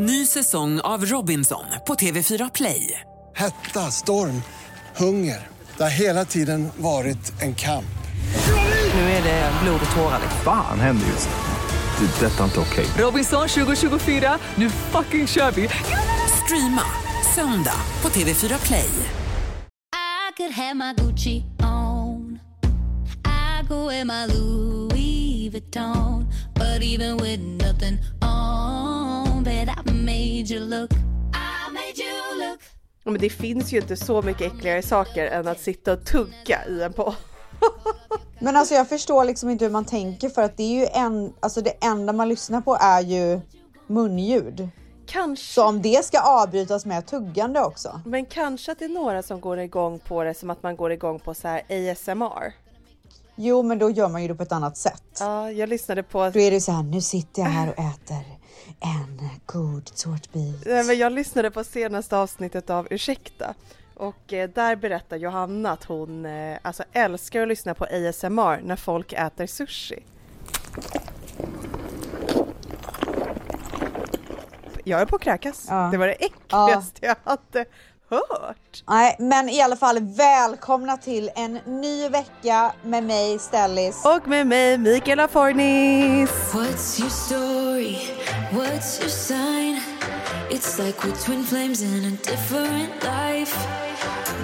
Ny säsong av Robinson på TV4 Play. Hetta, storm, hunger. Det har hela tiden varit en kamp. Nu är det blod och tårar. Fan händer just nu. Det. är Detta är inte okej. Robinson 2024, nu fucking kör vi! Streama söndag på TV4 Play. I could have my Gucci on. I go wear my Louis Vuitton. But even with nothing made you look. I made you look. Ja, Men det finns ju inte så mycket äckligare saker än att sitta och tugga i en podd. Men alltså jag förstår liksom inte hur man tänker för att det är ju en, alltså det enda man lyssnar på är ju munljud. Kanske, Så om det ska avbrytas med tuggande också. men kanske att det är några som går igång på det som att man går igång på så här ASMR. Jo, men då gör man ju det på ett annat sätt. Ja, jag lyssnade på, Då är det så här, nu sitter jag här och äter en god tårtbit. Nej, men jag lyssnade på senaste avsnittet av Ursäkta och eh, där berättar Johanna att hon eh, alltså älskar att lyssna på ASMR när folk äter sushi. Jag är på att kräkas. Ja. Det var det äckligaste jag hade hört. Nej, men i alla fall välkomna till en ny vecka med mig Stellis. Och med mig Mikaela Fornis. What's your story? What's your sign? It's like we're twin flames in a different life.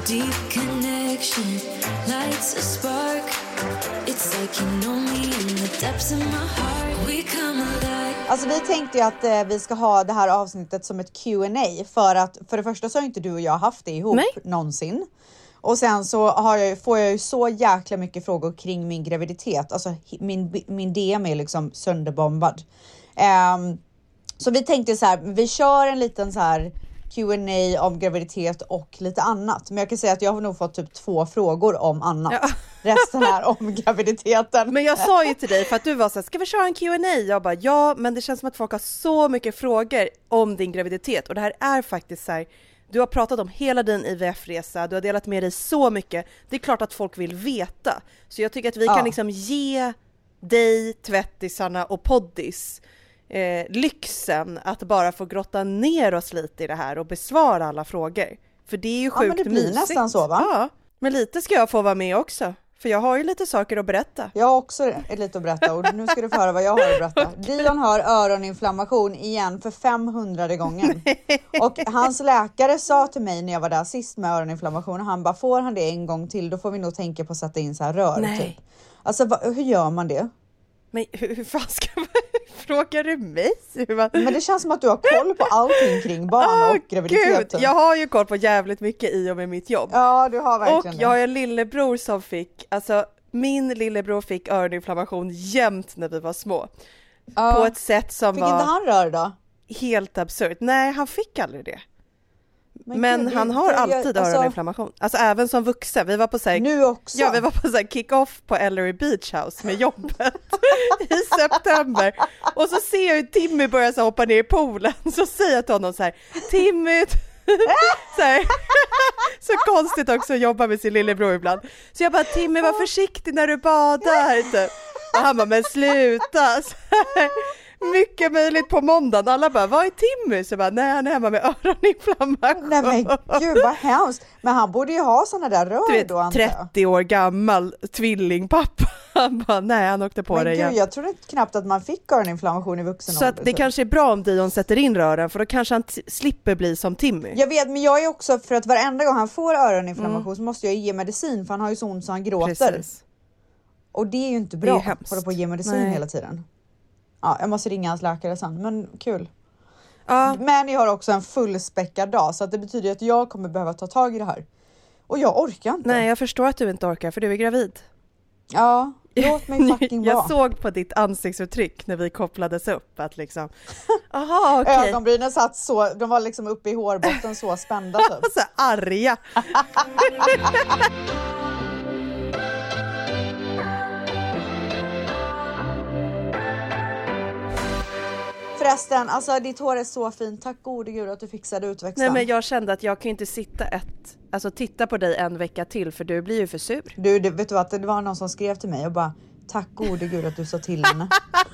Deep connection lights a spark. It's like you know me in the depths of my heart. We come alive. Alltså vi tänkte ju att eh, vi ska ha det här avsnittet som ett Q&A för att för det första så har inte du och jag haft det ihop Nej. någonsin. Och sen så har jag, får jag ju så jäkla mycket frågor kring min graviditet. Alltså min, min DM är liksom sönderbombad. Ehm, så vi tänkte så här, vi kör en liten så här Q&A om graviditet och lite annat. Men jag kan säga att jag har nog fått typ två frågor om annat. Ja. Resten är om graviditeten. Men jag sa ju till dig för att du var så här, ska vi köra en Q&A? Jag bara ja, men det känns som att folk har så mycket frågor om din graviditet och det här är faktiskt så här. Du har pratat om hela din IVF-resa, du har delat med dig så mycket. Det är klart att folk vill veta. Så jag tycker att vi Ja. kan liksom ge dig, tvättisarna och poddis eh, lyxen att bara få grotta ner oss lite i det här och besvara alla frågor. För det är ju Ja, men sjukt det blir mysigt. nästan så, va? Ja, men lite ska jag få vara med också. För jag har ju lite saker att berätta. Jag har också lite att berätta och nu ska du få höra vad jag har att berätta. Dion har öroninflammation igen för 500 gången. Och hans läkare sa till mig när jag var där sist med öroninflammation, han bara får han det en gång till då får vi nog tänka på att sätta in så här rör. Nej. Typ. Alltså hur gör man det? Men hur, hur fan ska man... Frågar du mig? Man... Men det känns som att du har koll på allting kring barn Åh, och graviditeten. Gud, jag har ju koll på jävligt mycket i och med mitt jobb. Ja, du har och verkligen jag har en lillebror som fick, alltså min lillebror fick öroninflammation jämt när vi var små. Ja. På ett sätt som Fick var inte han rör då? helt absurt. Nej, han fick aldrig det. Men, gud, han har jag- alltid alltså, öroninflammation. Alltså även som vuxen. Vi var på så här, Nu också? Ja, vi var på så här kick-off på Ellery Beach House med jobbet i september. Och så ser jag hur Timmy börjar så hoppa ner i poolen. Så säger jag till honom så här, Timmy! så, här. så konstigt också att jobba med sin lillebror ibland. Så jag bara, Timmy var försiktig när du badar. Typ. Och han bara, men sluta! Så här. Mycket möjligt på måndagen. Alla bara, vad är Timmy? Så jag bara, nej han är hemma med öroninflammation. Nej men gud vad hemskt. Men han borde ju ha såna där rör du vet, då antar jag. 30 år gammal tvillingpappa. Han bara, nej han åkte på Men det gud, igen. jag trodde knappt att man fick öroninflammation i vuxen Så att ålder, det typ. kanske är bra om Dion sätter in rören för då kanske han slipper bli som Timmy. Jag vet, men jag är också för att varenda gång han får öroninflammation så måste jag ge medicin för han har ju så ont så han gråter. Mm. Precis. Och det är ju inte bra att hålla på och ge medicin Nej. hela tiden. Ja, jag måste ringa hans läkare sen, men kul. Ja, Men jag har också en fullspäckad dag så att det betyder att jag kommer behöva ta tag i det här. Och jag orkar inte. nej jag förstår att du inte orkar för du är gravid. Ja, låt mig fucking jag vara. såg på ditt ansiktsuttryck när vi kopplades upp att liksom, aha okej. Ögonbrynen satt så, de var liksom uppe i hårbotten så spända typ. Så arga. Förresten, alltså ditt hår är så fint. Tack gode gud att du fixade utväxten. Nej men jag kände att jag kan ju inte sitta ett, alltså titta på dig en vecka till för du blir ju för sur. Du, det, vet du vad? Det var någon som skrev till mig och bara Tack gode gud att du sa till henne.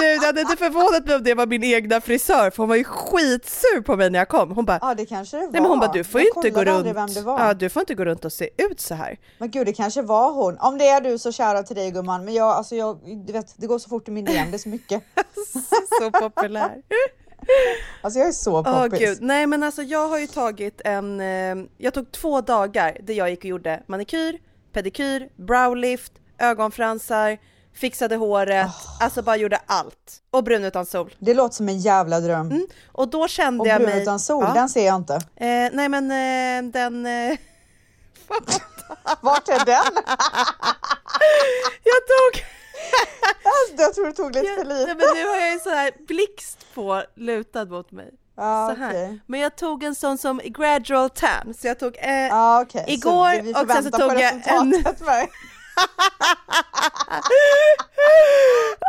Du, det hade inte förvånat mig om det var min egna frisör, för hon var ju skitsur på mig när jag kom. Hon bara, Ja, det kanske det var. nej men hon bara, du får ju inte gå runt, vem det var. ja, du får inte gå runt och se ut så här. Men gud, det kanske var hon. Om det är du så kära till dig gumman. Men jag, alltså jag, du vet, det går så fort i min DM, det är så mycket. Så populär. Alltså jag är så poppis. gud, nej men alltså jag har ju tagit en, eh, jag tog två dagar där jag gick och gjorde manikyr, pedikyr, browlift, ögonfransar, fixade håret, alltså bara gjorde allt. Och brun utan sol. Det låter som en jävla dröm. Och då kände Och jag brun mig... utan sol, Ja. den ser jag inte. Eh, nej men eh, den... Eh, Vart är den? jag tog... Alltså, jag tror du tog lite Jag, för nej, lite. men nu har jag ju så här blixt på lutad mot mig. Här. okej. Men jag tog en sån som gradual tan, så jag tog... Eh, okej. Så Igår och sen så tog jag en-.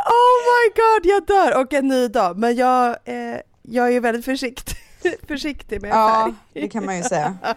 Oh my god, jag dör! Och en ny dag. Men jag, eh, jag är ju väldigt försiktig, försiktig med Ja, färg. det kan man ju säga.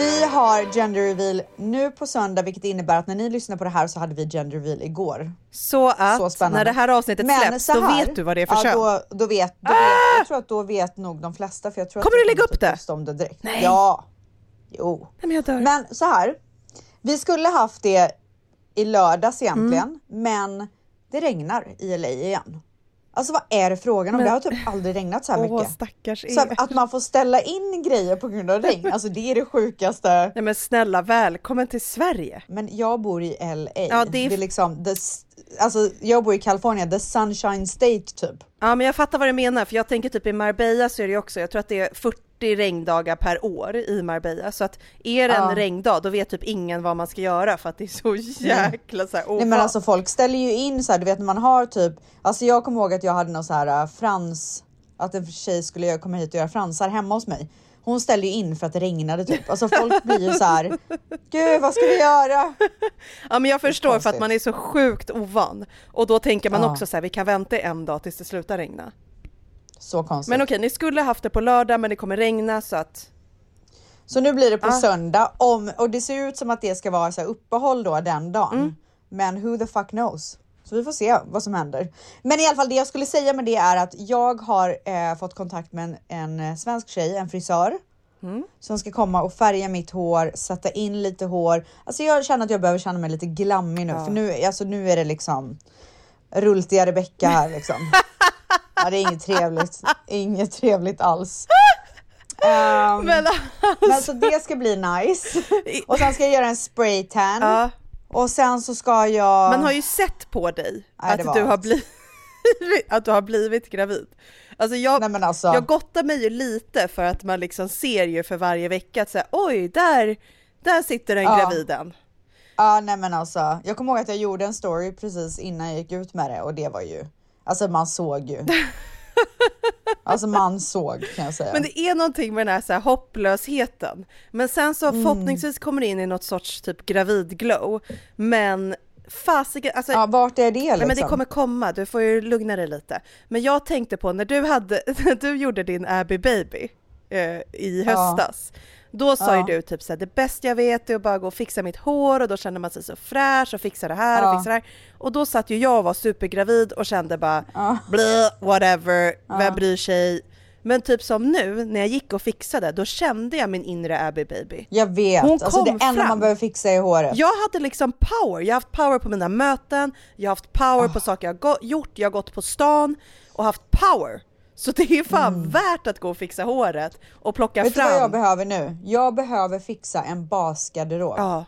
Vi har gender reveal nu på söndag, vilket innebär att när ni lyssnar på det här så hade vi gender reveal igår. Så att Så när det här avsnittet Men släpps, så då här- vet du vad det är för ja, kön. Då, då vet, då vet, jag tror att då vet nog de flesta. För jag tror Kommer att du lägga upp typ det? om det direkt. Nej. Ja. Jo. Nej, men. Men så här. Vi skulle haft det i lördags egentligen, Mm. men det regnar i LA igen. Alltså vad är det frågan om? Men- Det har typ aldrig regnat så här Åh mycket. stackars Så att man får ställa in grejer på grund av regn, alltså det är det sjukaste. Nej men snälla, välkommen till Sverige. Men jag bor i LA. Ja, det är- liksom, the, alltså jag bor i Kalifornien, the sunshine state typ. Ja men jag fattar vad du menar, för jag tänker typ i Marbella så är det också, jag tror att det är 40 regndagar per år i Marbella. Så att är det en Ja. regndag, då vet typ ingen vad man ska göra för att det är så jäkla så här, Nej men alltså folk ställer ju in så här, du vet när man har typ, alltså jag kommer ihåg att jag hade någon så här äh, frans, att en tjej skulle komma hit och göra fransar hemma hos mig. Hon ställde ju in för att det regnade typ. Alltså folk blir ju så här, gud vad ska vi göra? Ja men jag förstår för att man är så sjukt ovan. Och då tänker man Ja. också så här, vi kan vänta en dag tills det slutar regna. Så konstigt. Men okej, ni skulle haft det på lördag men det kommer regna så att Så nu blir det på Ah. söndag om, och det ser ut som att det ska vara så uppehåll då den dagen. Mm. Men who the fuck knows? Så vi får se vad som händer. Men i alla fall det jag skulle säga med det är att jag har eh, fått kontakt med en, en eh, svensk tjej, en frisör. Mm. Som ska komma och färga mitt hår, sätta in lite hår. Alltså jag känner att jag behöver känna mig lite glammig nu. För nu, alltså nu är det liksom rultiga Rebecka här liksom. ja, det är inget trevligt. Inget trevligt alls. Ehm, Men men så det ska bli nice. Och sen ska jag göra en spraytan. ja, Och sen så ska jag... man har ju sett på dig Nej, att du har blivit att du har blivit gravid. Alltså jag, Nej alltså. jag gottar mig ju lite för att man liksom ser ju för varje vecka att säga oj, där, där sitter den Ja. graviden. Ja nej men alltså. Jag kommer ihåg att jag gjorde en story precis innan jag gick ut med det och det var ju... Alltså man såg ju. alltså man såg kan jag säga. Men det är någonting med den här, så här hopplösheten. Men sen så Mm. förhoppningsvis kommer det in i något sorts typ gravidglow. Men fasiken, alltså Ja vart är det liksom? Nej, men det kommer komma, du får ju lugna dig lite. Men jag tänkte på när du, hade, när du gjorde din Abby Baby eh, i Ja. Då sa Ja. ju du typ såhär, det bästa jag vet är att bara gå och fixa mitt hår och då känner man sig så fräsch och fixa det här Ja. och fixa det här. Och då satt ju jag och var supergravid och kände bara, Ja. blä, whatever, vem bryr sig? Men typ som nu, när jag gick och fixade, då kände jag min inre Abby Baby. Jag vet. Hon alltså det enda fram. man behöver fixa är håret. Jag hade liksom power. Jag har haft power på mina möten, jag har haft power Ah. på saker jag har gjort, jag har gått på stan och haft power. Så det är fan värt att gå och fixa håret och plocka Mm. Vet du fram. vad jag behöver nu? Jag behöver fixa en basgarderob. ja,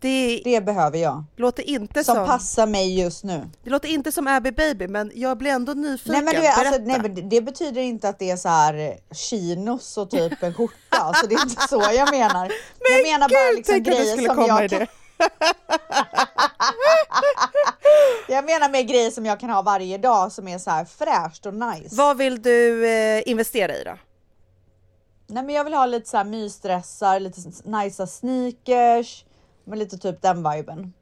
Det, Det behöver jag. låter inte Som som, passar mig just nu. det låter inte som Abby Baby, men jag blir ändå nyfiken. Nej men, du vet, alltså, nej men det- betyder inte att det är så här eh, chinos och typ en skjorta. Alltså det är inte så jag menar. jag menar bara Gud, liksom att det grejer som jag kan, det. Jag menar med grejer som jag kan ha varje dag som är så här fräscht och nice. Vad vill du eh, investera i då? Nej men jag vill ha lite så här mysdressar, lite nice sneakers, med lite typ den viben.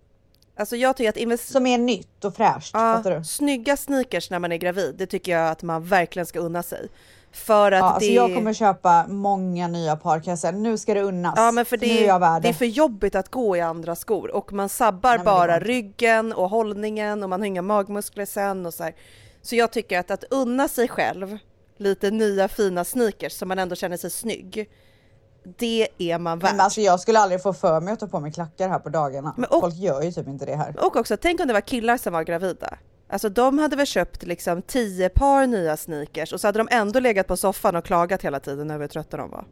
Alltså jag tycker att investera Som är nytt och fräscht, fattar du? snygga sneakers när man är gravid, det tycker jag att man verkligen ska unna sig. För att Ja, alltså det... jag kommer köpa många nya par kan jag säga. Nu ska det unnas. Ja men för nu är det, jag värd det är för jobbigt att gå i andra skor och man sabbar Nej, det bara ryggen och hållningen och man har inga magmuskler sen och så här. Så jag tycker att att unna sig själv lite nya fina sneakers så man ändå känner sig snygg. Det är man värd. Men alltså jag skulle aldrig få för mig att ta på mig klackar här på dagarna. Men och- Folk gör ju typ inte det här. Och också, tänk om det var killar som var gravida. Alltså de hade väl köpt liksom tio par nya sneakers och så hade de ändå legat på soffan och klagat hela tiden över hur trötta de var.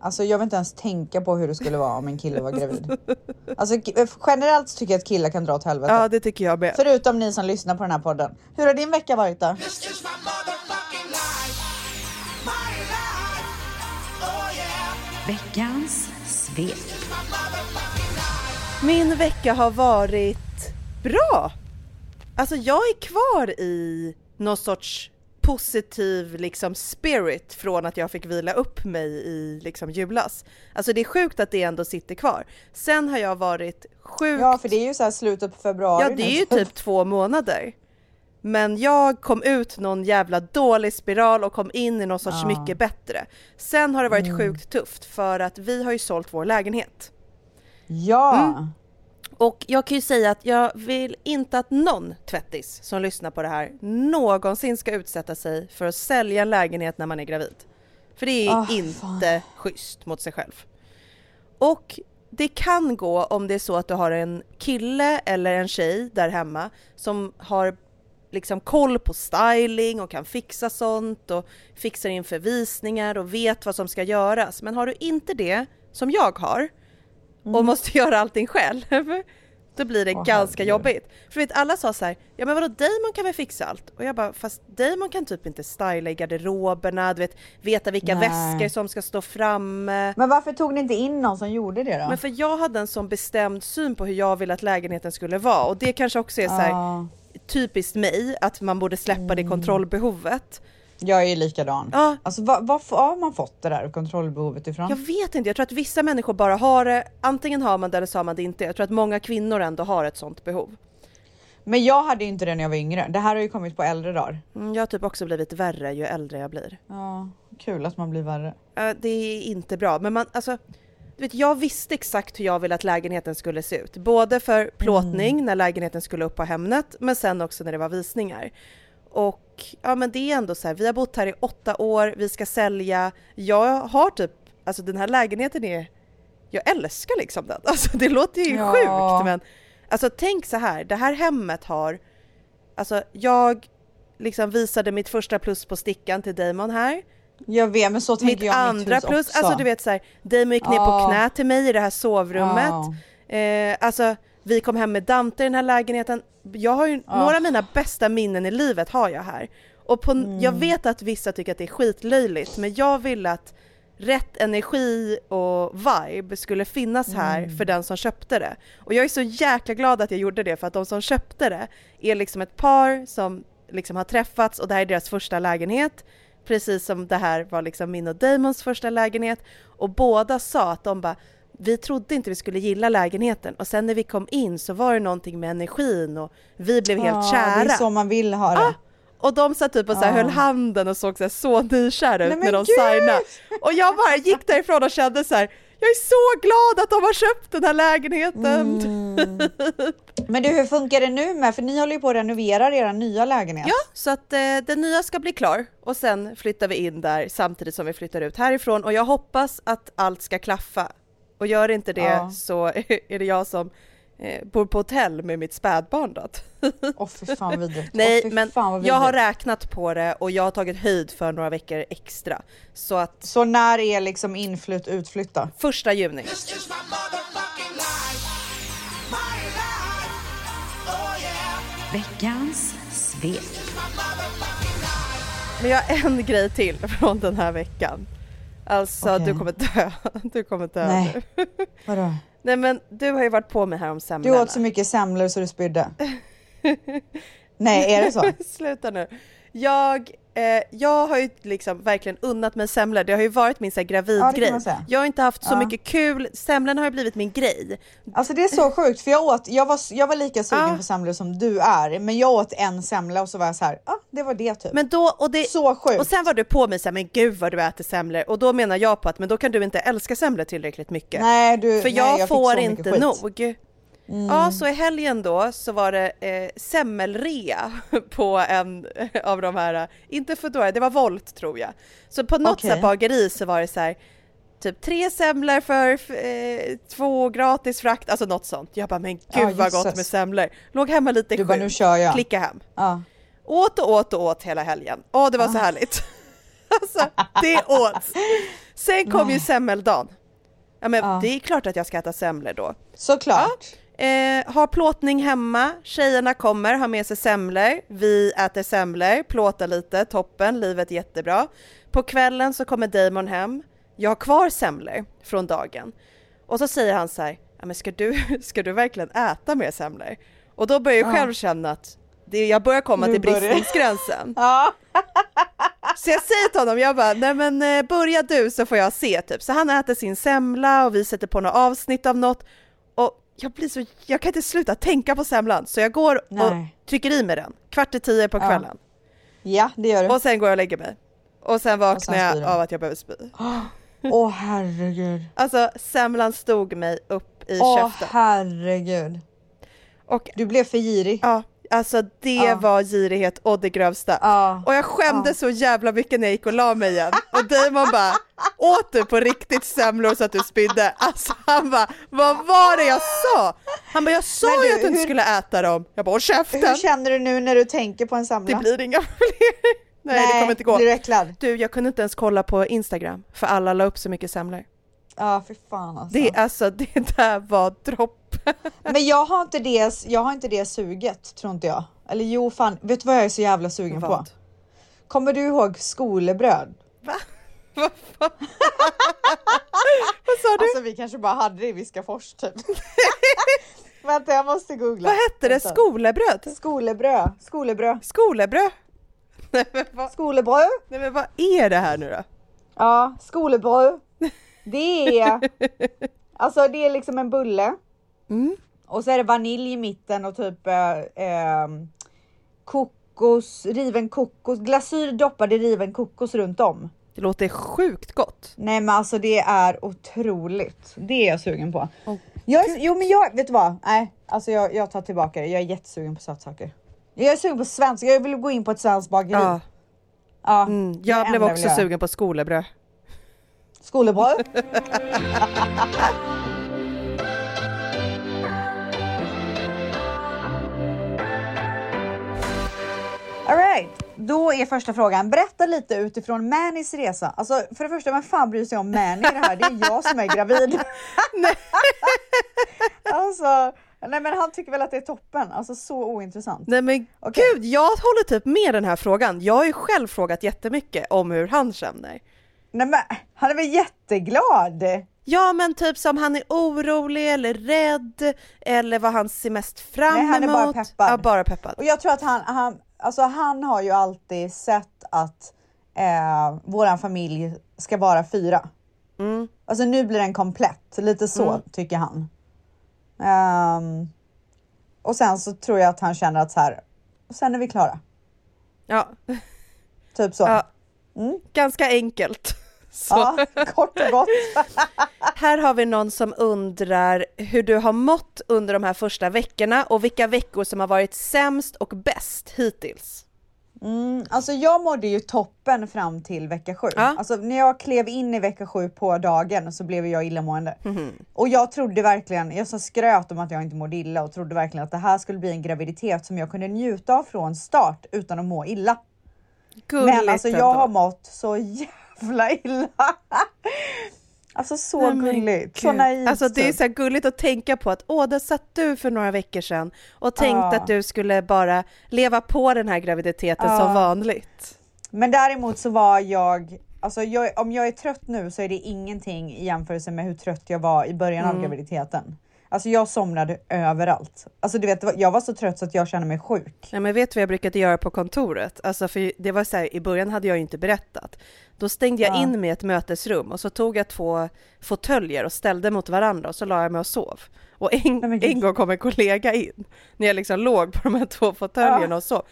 Alltså jag vill inte ens tänka på hur det skulle vara om en kille var gravid. Alltså ki- generellt tycker jag att killar kan dra åt helvete. Ja, det tycker jag med. Förutom ni som lyssnar på den här podden. Hur har din vecka varit då? Veckans svep. Min vecka har varit bra. Alltså jag är kvar i någon sorts positiv liksom spirit från att jag fick vila upp mig i liksom julas. Alltså det är sjukt att det ändå sitter kvar. Sen har jag varit sjukt... Ja för det är ju så här slutet på februari Ja, det är ju typ två månader. Men jag kom ut någon jävla dålig spiral och kom in i någon sorts Ja. mycket bättre. Sen har det varit Mm. sjukt tufft för att vi har ju sålt vår lägenhet. Ja. Mm. Och jag kan ju säga att jag vill inte att någon tvättis som lyssnar på det här någonsin ska utsätta sig för att sälja en lägenhet när man är gravid. För det är Ah, inte schysst mot sig själv. Och det kan gå om det är så att du har en kille eller en tjej där hemma som har liksom koll på styling och kan fixa sånt och fixar inför visningar och vet vad som ska göras. Men har du inte det, som jag har, och måste göra allting själv, då blir det Åh, ganska herregud. jobbigt. För vet, alla sa så här, ja men vadå Damon kan väl fixa allt? Och jag bara, fast Damon kan typ inte styla i garderoberna, du vet, veta vilka Nej. väskor som ska stå framme. Men varför tog ni inte in någon som gjorde det då? Men för jag hade en sån bestämd syn på hur jag ville att lägenheten skulle vara och det kanske också är så här typiskt mig, att man borde släppa det kontrollbehovet. Jag är likadan. Ja. Alltså vad, vad har man fått det där kontrollbehovet ifrån? Jag vet inte, jag tror att vissa människor bara har det, antingen har man det eller så har man det inte. Jag tror att många kvinnor ändå har ett sånt behov. Men jag hade inte det när jag var yngre. Det här har ju kommit på äldre dagar. Mm, Jag har typ också blivit värre ju äldre jag blir. Ja, kul att man blir värre. Det är inte bra, men man, alltså, du vet, jag visste exakt hur jag ville att lägenheten skulle se ut. Både för plåtning när lägenheten skulle upp på Hemnet, men sen också när det var visningar. Och ja, men det är ändå så här, vi har bott här i åtta år, vi ska sälja. Jag har typ, alltså den här lägenheten är, jag älskar liksom den. Alltså det låter ju Ja. sjukt, men alltså tänk så här, det här hemmet har, alltså jag liksom visade mitt första plus på stickan till Damon här. Jag vet, men så tänker Mitt jag om andra mitt hus plus, också. alltså du vet såhär, Damon gick ner Ja. på knä till mig i det här sovrummet. Ja. Eh, alltså vi kom hem med Dante i den här lägenheten. Jag har ju, Ja. några av mina bästa minnen i livet har jag här. Och på, Mm. jag vet att vissa tycker att det är skitlöjligt, men jag ville att rätt energi och vibe skulle finnas här Mm. för den som köpte det. Och jag är så jäkla glad att jag gjorde det för att de som köpte det är liksom ett par som liksom har träffats och det här är deras första lägenhet. Precis som det här var liksom min och Damons första lägenhet. Och båda sa att de bara vi trodde inte vi skulle gilla lägenheten och sen när vi kom in så var det någonting med energin och vi blev helt Ja, kära. Det är så man vill ha det. Ah, och de satt typ och så här Ja. höll handen och såg så, här så nykära ut när de gud! signade. Och jag bara gick därifrån och kände så här, jag är så glad att de har köpt den här lägenheten. Mm. Men du, hur funkar det nu med? För ni håller ju på att renovera er nya lägenhet. Ja, så att eh, den nya ska bli klar och sen flyttar vi in där samtidigt som vi flyttar ut härifrån och jag hoppas att allt ska klaffa. Och gör inte det Ja. så är det jag som eh, bor på hotell med mitt spädbarn då. Åh fy fan vad vidrigt. Nej, fy men fan, vad jag har räknat på det och jag har tagit höjd för några veckor extra. Så att Så när är liksom inflytt utflytt då? första juni. Veckans svek. Men jag har en grej till från den här veckan. Alltså Okej. du kommer dö. Du kommer dö Nej. nu. Vadå? Nej men du har ju varit på mig här om Du semlorna. åt så mycket semlor så du spydde. Nej, är det så? Sluta nu. Jag, eh, jag har ju liksom verkligen unnat mig semlor. Det har ju varit min så här, Ja, gravidgrej. säga. jag har inte haft så Ja. mycket kul. Semlorna har ju blivit min grej. Alltså det är så sjukt för jag åt, jag var, jag var lika sugen Ja. på semlor som du är, men jag åt en semla och så var jag så här, ja ah, det var det typ. Men då, och, det, så sjukt. och sen var du på mig så här, men gud vad du äter semlor. Och då menar jag på att, men då kan du inte älska semlor tillräckligt mycket. nej, du, För nej, jag, får inte skit. Nog. Ja, så i helgen då så var det eh, semmelrea på en av de här, inte Foodora, det var Volt tror jag. Så på något här bageri så var det så här typ tre semlor för eh, två gratis frakt, alltså något sånt. Jag bara, men gud Ja, vad gott med semlor. Låg hemma lite Du bara, sjuk, nu kör jag. klicka hem. Ja. Åt och åt och åt hela helgen. Åh, det var Ah. så härligt. alltså, det åts. Sen kom ju semmeldagen. Ja, men Ja. det är klart att jag ska äta semlor då. Såklart. Eh, har plåtning hemma, tjejerna kommer, har med sig semlor, vi äter semlor, plåtar lite, toppen, livet jättebra. På kvällen så kommer Damon hem, jag har kvar semlor från dagen. Och så säger han så här, ja, men ska, du, ska du verkligen äta mer semlor? Och då börjar jag Ja. själv känna att det, jag börjar komma Nu till bristningsgränsen. Ja. Så jag säger till honom, jag bara, nej men eh, börja du så får jag se typ. Så han äter sin semla och vi sätter på något avsnitt av något. Och jag blir så, jag kan inte sluta tänka på semlan. Så jag går och Nej. trycker i mig den, kvart i tio på Ja. kvällen. ja, det gör du. Och sen går jag och lägger mig. Och sen vaknar Och sen jag av att jag behöver spy. Åh herregud. Alltså semlan stod mig upp i Åh käften. herregud. Och Du blev för girig. ja, alltså det Ja. var girighet och det grövsta. Ja. Och jag skämdes så jävla mycket när jag gick och la mig igen. Och Damon bara, åt du på riktigt semlor så att du spydde? Alltså han bara, vad var det jag sa? Han bara, jag sa Men ju du, att du inte hur- skulle äta dem. Jag bara, håll Hur käften! känner du nu när du tänker på en Det semla? blir inga fler. Nej, det kommer inte gå. Blir du äcklad? Du, jag kunde inte ens kolla på Instagram för alla la upp så mycket semlor. Ja, för fan alltså. Det, alltså, det där var droppen. Men jag har inte det, jag har inte det suget, tror inte jag. Eller jo, fan, vet du vad jag är så jävla sugen på? Vad? Kommer du ihåg skolebröd? Va? Vad fan? Vad sa du? Alltså vi kanske bara hade det i Viskafors typ. Vänta, jag måste googla. Vad hette det? Skolebröd? Skolebröd. Skolebröd. Skolebröd? Nej men, vad, Skolebröd. nej men vad är det här nu då? Ja, skolebröd. Det är, alltså det är liksom en bulle. Mm. Och så är det vanilj i mitten och typ eh, eh, kokos, riven kokos, glasyr doppad i riven kokos runt om. Det låter sjukt gott. Nej men alltså det är otroligt. Det är jag sugen på. Åh, jag, är- jo men jag, vet du vad? Nej, alltså jag, jag tar tillbaka det. Jag är jättesugen på sötsaker. Jag är sugen på svensk, jag vill gå in på ett svenskt bageri. Ja, Ja, mm. Jag blev också sugen på skolebröd. Skolebröd. Alright, då är första frågan. Berätta lite utifrån Mannys resa. Alltså för det första, vem fan bryr sig om Manny det här? Det är jag som är gravid. alltså, nej men han tycker väl att det är toppen. Alltså så ointressant. Nej men Okej. gud, jag håller typ med den här frågan. Jag har ju själv frågat jättemycket om hur han känner. Nej men han är väl jätteglad? Ja men typ som han är orolig eller rädd eller vad han ser mest fram Nej, emot. han är bara peppad. Ja, bara peppad. Och jag tror att han, han, alltså han har ju alltid sett att eh, våran familj ska vara fyra. Mm. Alltså nu blir den komplett, lite så Mm. tycker han. Ehm, och sen så tror jag att han känner att så här, och sen är vi klara. Ja, Typ så. ja. Mm. ganska enkelt. Så. Ja, kort och gott. Här har vi någon som undrar hur du har mått under de här första veckorna och vilka veckor som har varit sämst och bäst hittills. Mm, alltså jag mådde ju toppen fram till vecka sju. Ja. Alltså när jag klev in i vecka sju på dagen så blev jag illamående. Mhm. Och jag trodde verkligen, jag så skröt om att jag inte mådde illa och trodde verkligen att det här skulle bli en graviditet som jag kunde njuta av från start utan att må illa. Gulligt Men alltså jag har mått så jävla illa. Alltså så Nej, gulligt, så naivt. Alltså det är typ. så här gulligt att tänka på att åh, där satt du för några veckor sedan och tänkte Ja. att du skulle bara leva på den här graviditeten Ja. som vanligt. Men däremot så var jag, alltså jag, om jag är trött nu så är det ingenting i jämförelse med hur trött jag var i början Mm. av graviditeten. Alltså jag somnade överallt. Alltså du vet, jag var så trött så att jag kände mig sjuk. Ja, men vet du vad jag brukade göra på kontoret? Alltså för det var så här, i början hade jag inte berättat. Då stängde jag Ja. in mig i ett mötesrum och så tog jag två fåtöljer och ställde mot varandra och så la jag mig och sov. Och en, Nej, en gång kom en kollega in när jag liksom låg på de här två fåtöljerna och sov.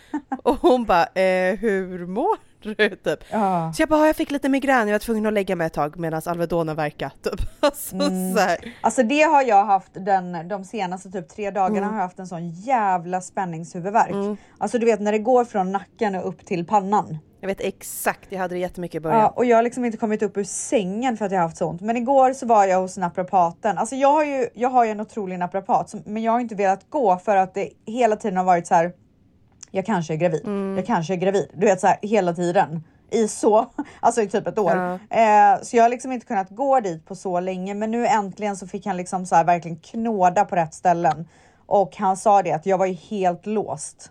Och hon bara, eh, hur mår du? Typ. Ja. Så jag bara, "Ja, jag fick lite migrän, jag var tvungen att lägga mig ett tag medan Alvedonen verkade. Typ. Alltså, Mm. Alltså det har jag haft den, de senaste typ tre dagarna Mm. har jag haft en sån jävla spänningshuvudvärk. Alltså du vet när det går från nacken och upp till pannan. Jag vet exakt, jag hade det jättemycket i början. Ja, och jag har liksom inte kommit upp ur sängen för att jag har haft så ont. Men igår så var jag hos naprapaten. Alltså jag har ju, jag har ju en otrolig naprapat, som- men jag har inte velat gå för att det hela tiden har varit så här. Jag kanske är gravid. Mm. Jag kanske är gravid. Du vet så här hela tiden i så, alltså i typ ett år. Ja. Eh, så jag har liksom inte kunnat gå dit på så länge. Men nu äntligen så fick han liksom så här verkligen knåda på rätt ställen och han sa det att jag var ju helt låst.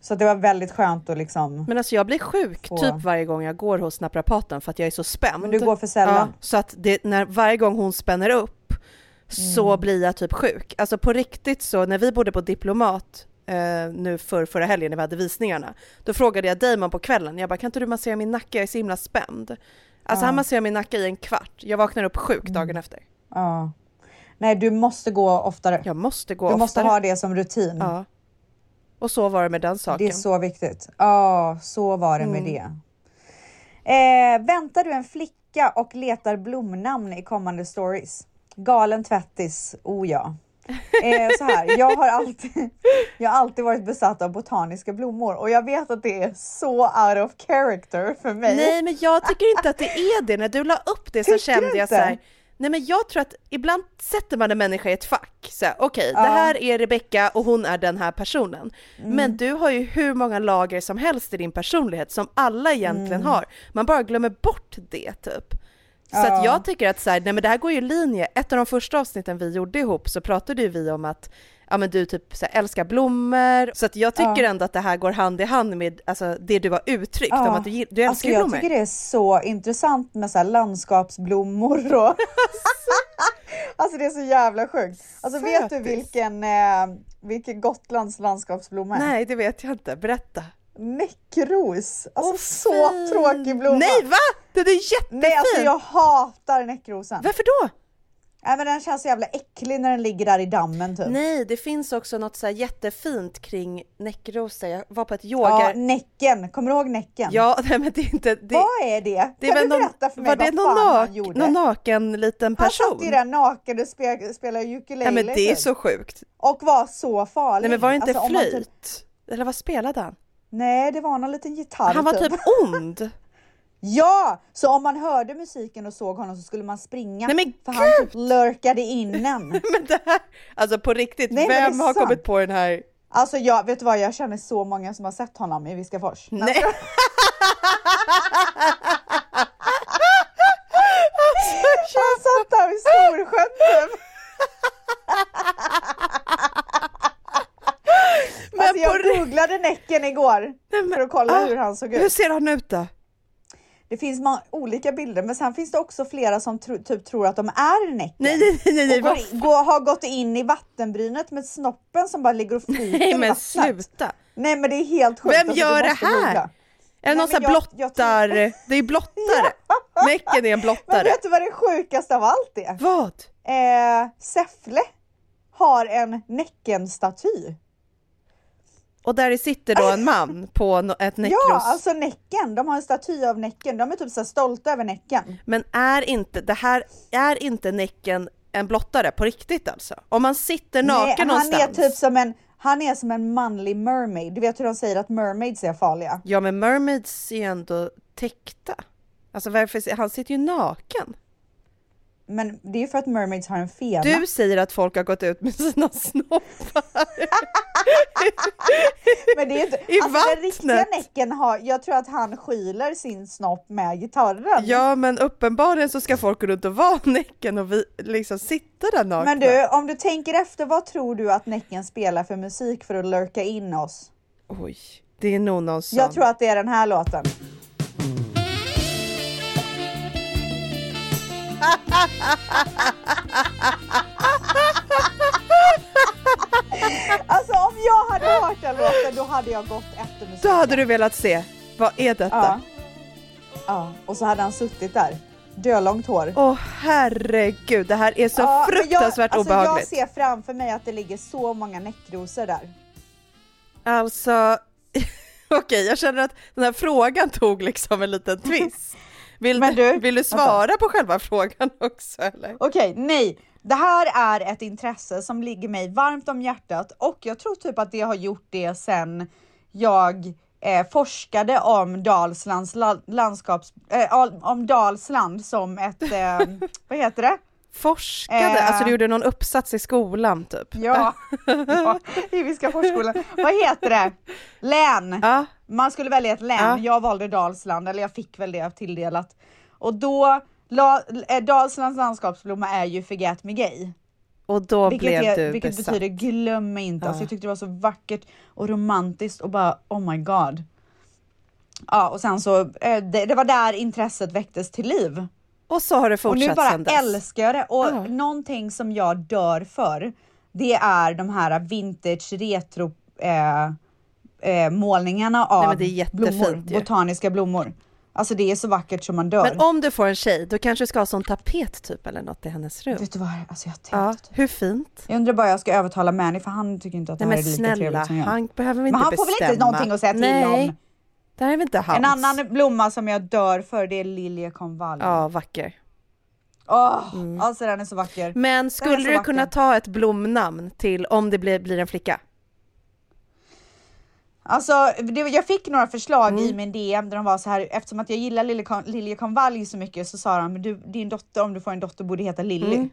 Så det var väldigt skönt att liksom. Men alltså jag blir sjuk Få- typ varje gång jag går hos naprapaten för att jag är så spänd. Men du går för sällan. Ja, så att det, när, varje gång hon spänner upp så Mm. blir jag typ sjuk. Alltså på riktigt så, när vi bodde på Diplomat eh, nu för förra helgen när vi hade visningarna, då frågade jag Damon på kvällen, jag bara kan inte du massera min nacke, jag är så himla spänd. Alltså Ja. Mm. han masserar min nacke i en kvart, jag vaknar upp sjuk dagen efter. Ja. Nej, du måste gå oftare. Jag måste gå Du måste oftare. ha det som rutin. Ja. Och så var det med den saken. Det är så viktigt. Ja, så var det med Mm. det. Eh, väntar du en flicka och letar blomnamn i kommande stories? Galen tvättis, oh ja. Eh, så här, jag har, alltid, jag har alltid varit besatt av botaniska blommor och jag vet att det är så out of character för mig. Nej, men jag tycker inte att det är det. När du la upp det så Tycker kände jag inte? så här, nej men jag tror att ibland sätter man en människa i ett fack. Så här, Okej, Ja. det här är Rebecca och hon är den här personen. Mm. Men du har ju hur många lager som helst i din personlighet som alla egentligen Mm. har. Man bara glömmer bort det typ. Så Ja. att jag tycker att så här, nej men det här går ju i linje. Ett av de första avsnitten vi gjorde ihop så pratade ju vi om att ja men du typ så här, älskar blommor. Så att jag tycker Ja. ändå att det här går hand i hand med alltså, det du har uttryckt om att du, du älskar alltså, jag blommor. tycker det är så intressant med så här landskapsblommor och Alltså det är så jävla sjukt. Alltså vet du Sötis. vilken, eh, vilken Gotlands landskapsblomma är? Nej, det vet jag inte. Berätta. Näckros! Alltså Åh, så fin. tråkig blomma. Nej, va? Den är jättefin! Nej alltså jag hatar näckrosen. Varför då? Nej men den känns så jävla äcklig när den ligger där i dammen typ. Nej, det finns också något så jättefint kring näckrosor. Jag var på ett ja, yoga... näcken. Kommer du ihåg näcken? Ja, nej, men det är inte... Det, Vad är det? det kan du någon, berätta för mig var det vad någon, fan han gjorde? någon naken liten han person? satt ju där naken och spel, spelade ukulele Nej, men det är typ. så sjukt. Och var så farlig. Nej, men var det inte Alltså, man flöjt? typ- Eller vad spelade han? Nej, det var någon liten gitarr Han var typ ond. Ja! Så om man hörde musiken och såg honom så skulle man springa. Nej, men för han typ lurkade in en. men det här, alltså på riktigt, Nej, vem har sant. kommit på den här? Alltså jag, vet du vad, jag känner så många som har sett honom i Viskafors. Nej. Han satt där vid Storsjön typ. Men Alltså jag googlade Näcken igår Nej, men- för att kolla ah, hur han såg Hur ut. ser han ut då? Det finns olika bilder men sen finns det också flera som tro, typ tror att de är Näcken. Nej, nej, nej, nej, och går, vad in- går, har gått in i vattenbrynet med snoppen som bara ligger och flyter Nej men sluta! Nej men det är helt sjukt. Vem Alltså, gör det måste här? googla. Är det någon men jag- jag blottar? tror- Det är blottare! Näcken är en Men blottare. vet du vad det sjukaste av allt är? Vad? Eh, Säffle har en Näcken-staty. Och där sitter då en man på ett näckros. Ja, alltså Näcken. De har en staty av Näcken. De är typ så stolta över Näcken. Men är inte, det här, är inte Näcken en blottare på riktigt alltså? Om man sitter naken Nej, han någonstans. är typ som en han är som en manlig mermaid. Du vet hur de säger att mermaids är farliga? Ja men mermaids är ju ändå täckta. Alltså varför, han sitter ju naken. Men det är ju för att mermaids har en fena. Du säger att folk har gått ut med sina snoppar. Men det är inte, I alltså, Den riktiga vattnet. Näcken har, jag tror att han skyler sin snopp med gitarren. Ja, men uppenbarligen så ska folk gå runt och vara Näcken och vi liksom sitta där nakna. Men du, om du tänker efter, vad tror du att Näcken spelar för musik för att lurka in oss? Oj, det är nog någon sån. Jag tror att det är den här låten. Alltså om jag hade hört den låten då hade jag gått efter musiken. Då hade du velat se. Vad är detta? Ja. ja, och så hade han suttit där. Dölångt hår. Åh herregud, det här är så Ja, fruktansvärt jag, alltså obehagligt. Jag ser framför mig att det ligger så många näckrosor där. Alltså, okej, jag känner att den här frågan tog liksom en liten twist. Vill, Men du, vill du svara på själva frågan också eller? Okej, nej. Det här är ett intresse som ligger mig varmt om hjärtat och jag tror typ att det har gjort det sen jag eh, forskade om Dalslands la- landskaps, eh, om Dalsland som ett, eh, vad heter det? Forskade? Eh. Alltså du gjorde någon uppsats i skolan typ? Ja, ja i Viska forskskolan. Vad heter det? Län. Ja, Man skulle välja ett län. Ja. Jag valde Dalsland, eller jag fick väl det tilldelat. Och då, la, eh, Dalslands landskapsblomma är ju Forget Me Gay. och då Vilket, blev är, du vilket besatt. betyder glöm mig inte. Alltså Ja. jag tyckte det var så vackert och romantiskt och bara oh my god. Ja och sen så, eh, det, det var där intresset väcktes till liv. Och så har det Och fortsatt nu bara sen dess. älskar jag det. Och Ja. någonting som jag dör för, det är de här vintage retro eh, eh, målningarna av Nej, men det blommor, ju. botaniska blommor. Alltså det är så vackert som man dör. Men om du får en tjej, då kanske du ska ha sån tapet typ eller något i hennes rum. Vet du vad, alltså jag har tänkt. Ja, hur fint? Jag undrar bara jag ska övertala Manny för han tycker inte att det Nej här men är lika snälla, trevligt som jag. han behöver vi Men inte han får väl inte bestämma. någonting att säga till Nej, om? Det här är väl inte hans? En annan blomma som jag dör för det är liljekonvalj. Ja, vacker. Åh, Alltså den är så vacker. Men så skulle du vacker. kunna ta ett blomnamn till om det blir, blir en flicka? Alltså det, jag fick några förslag Mm. i min DM där de var så här eftersom att jag gillar liljekon- liljekonvalj så mycket så sa de men du, din dotter om du får en dotter borde heta Lilly. Mm.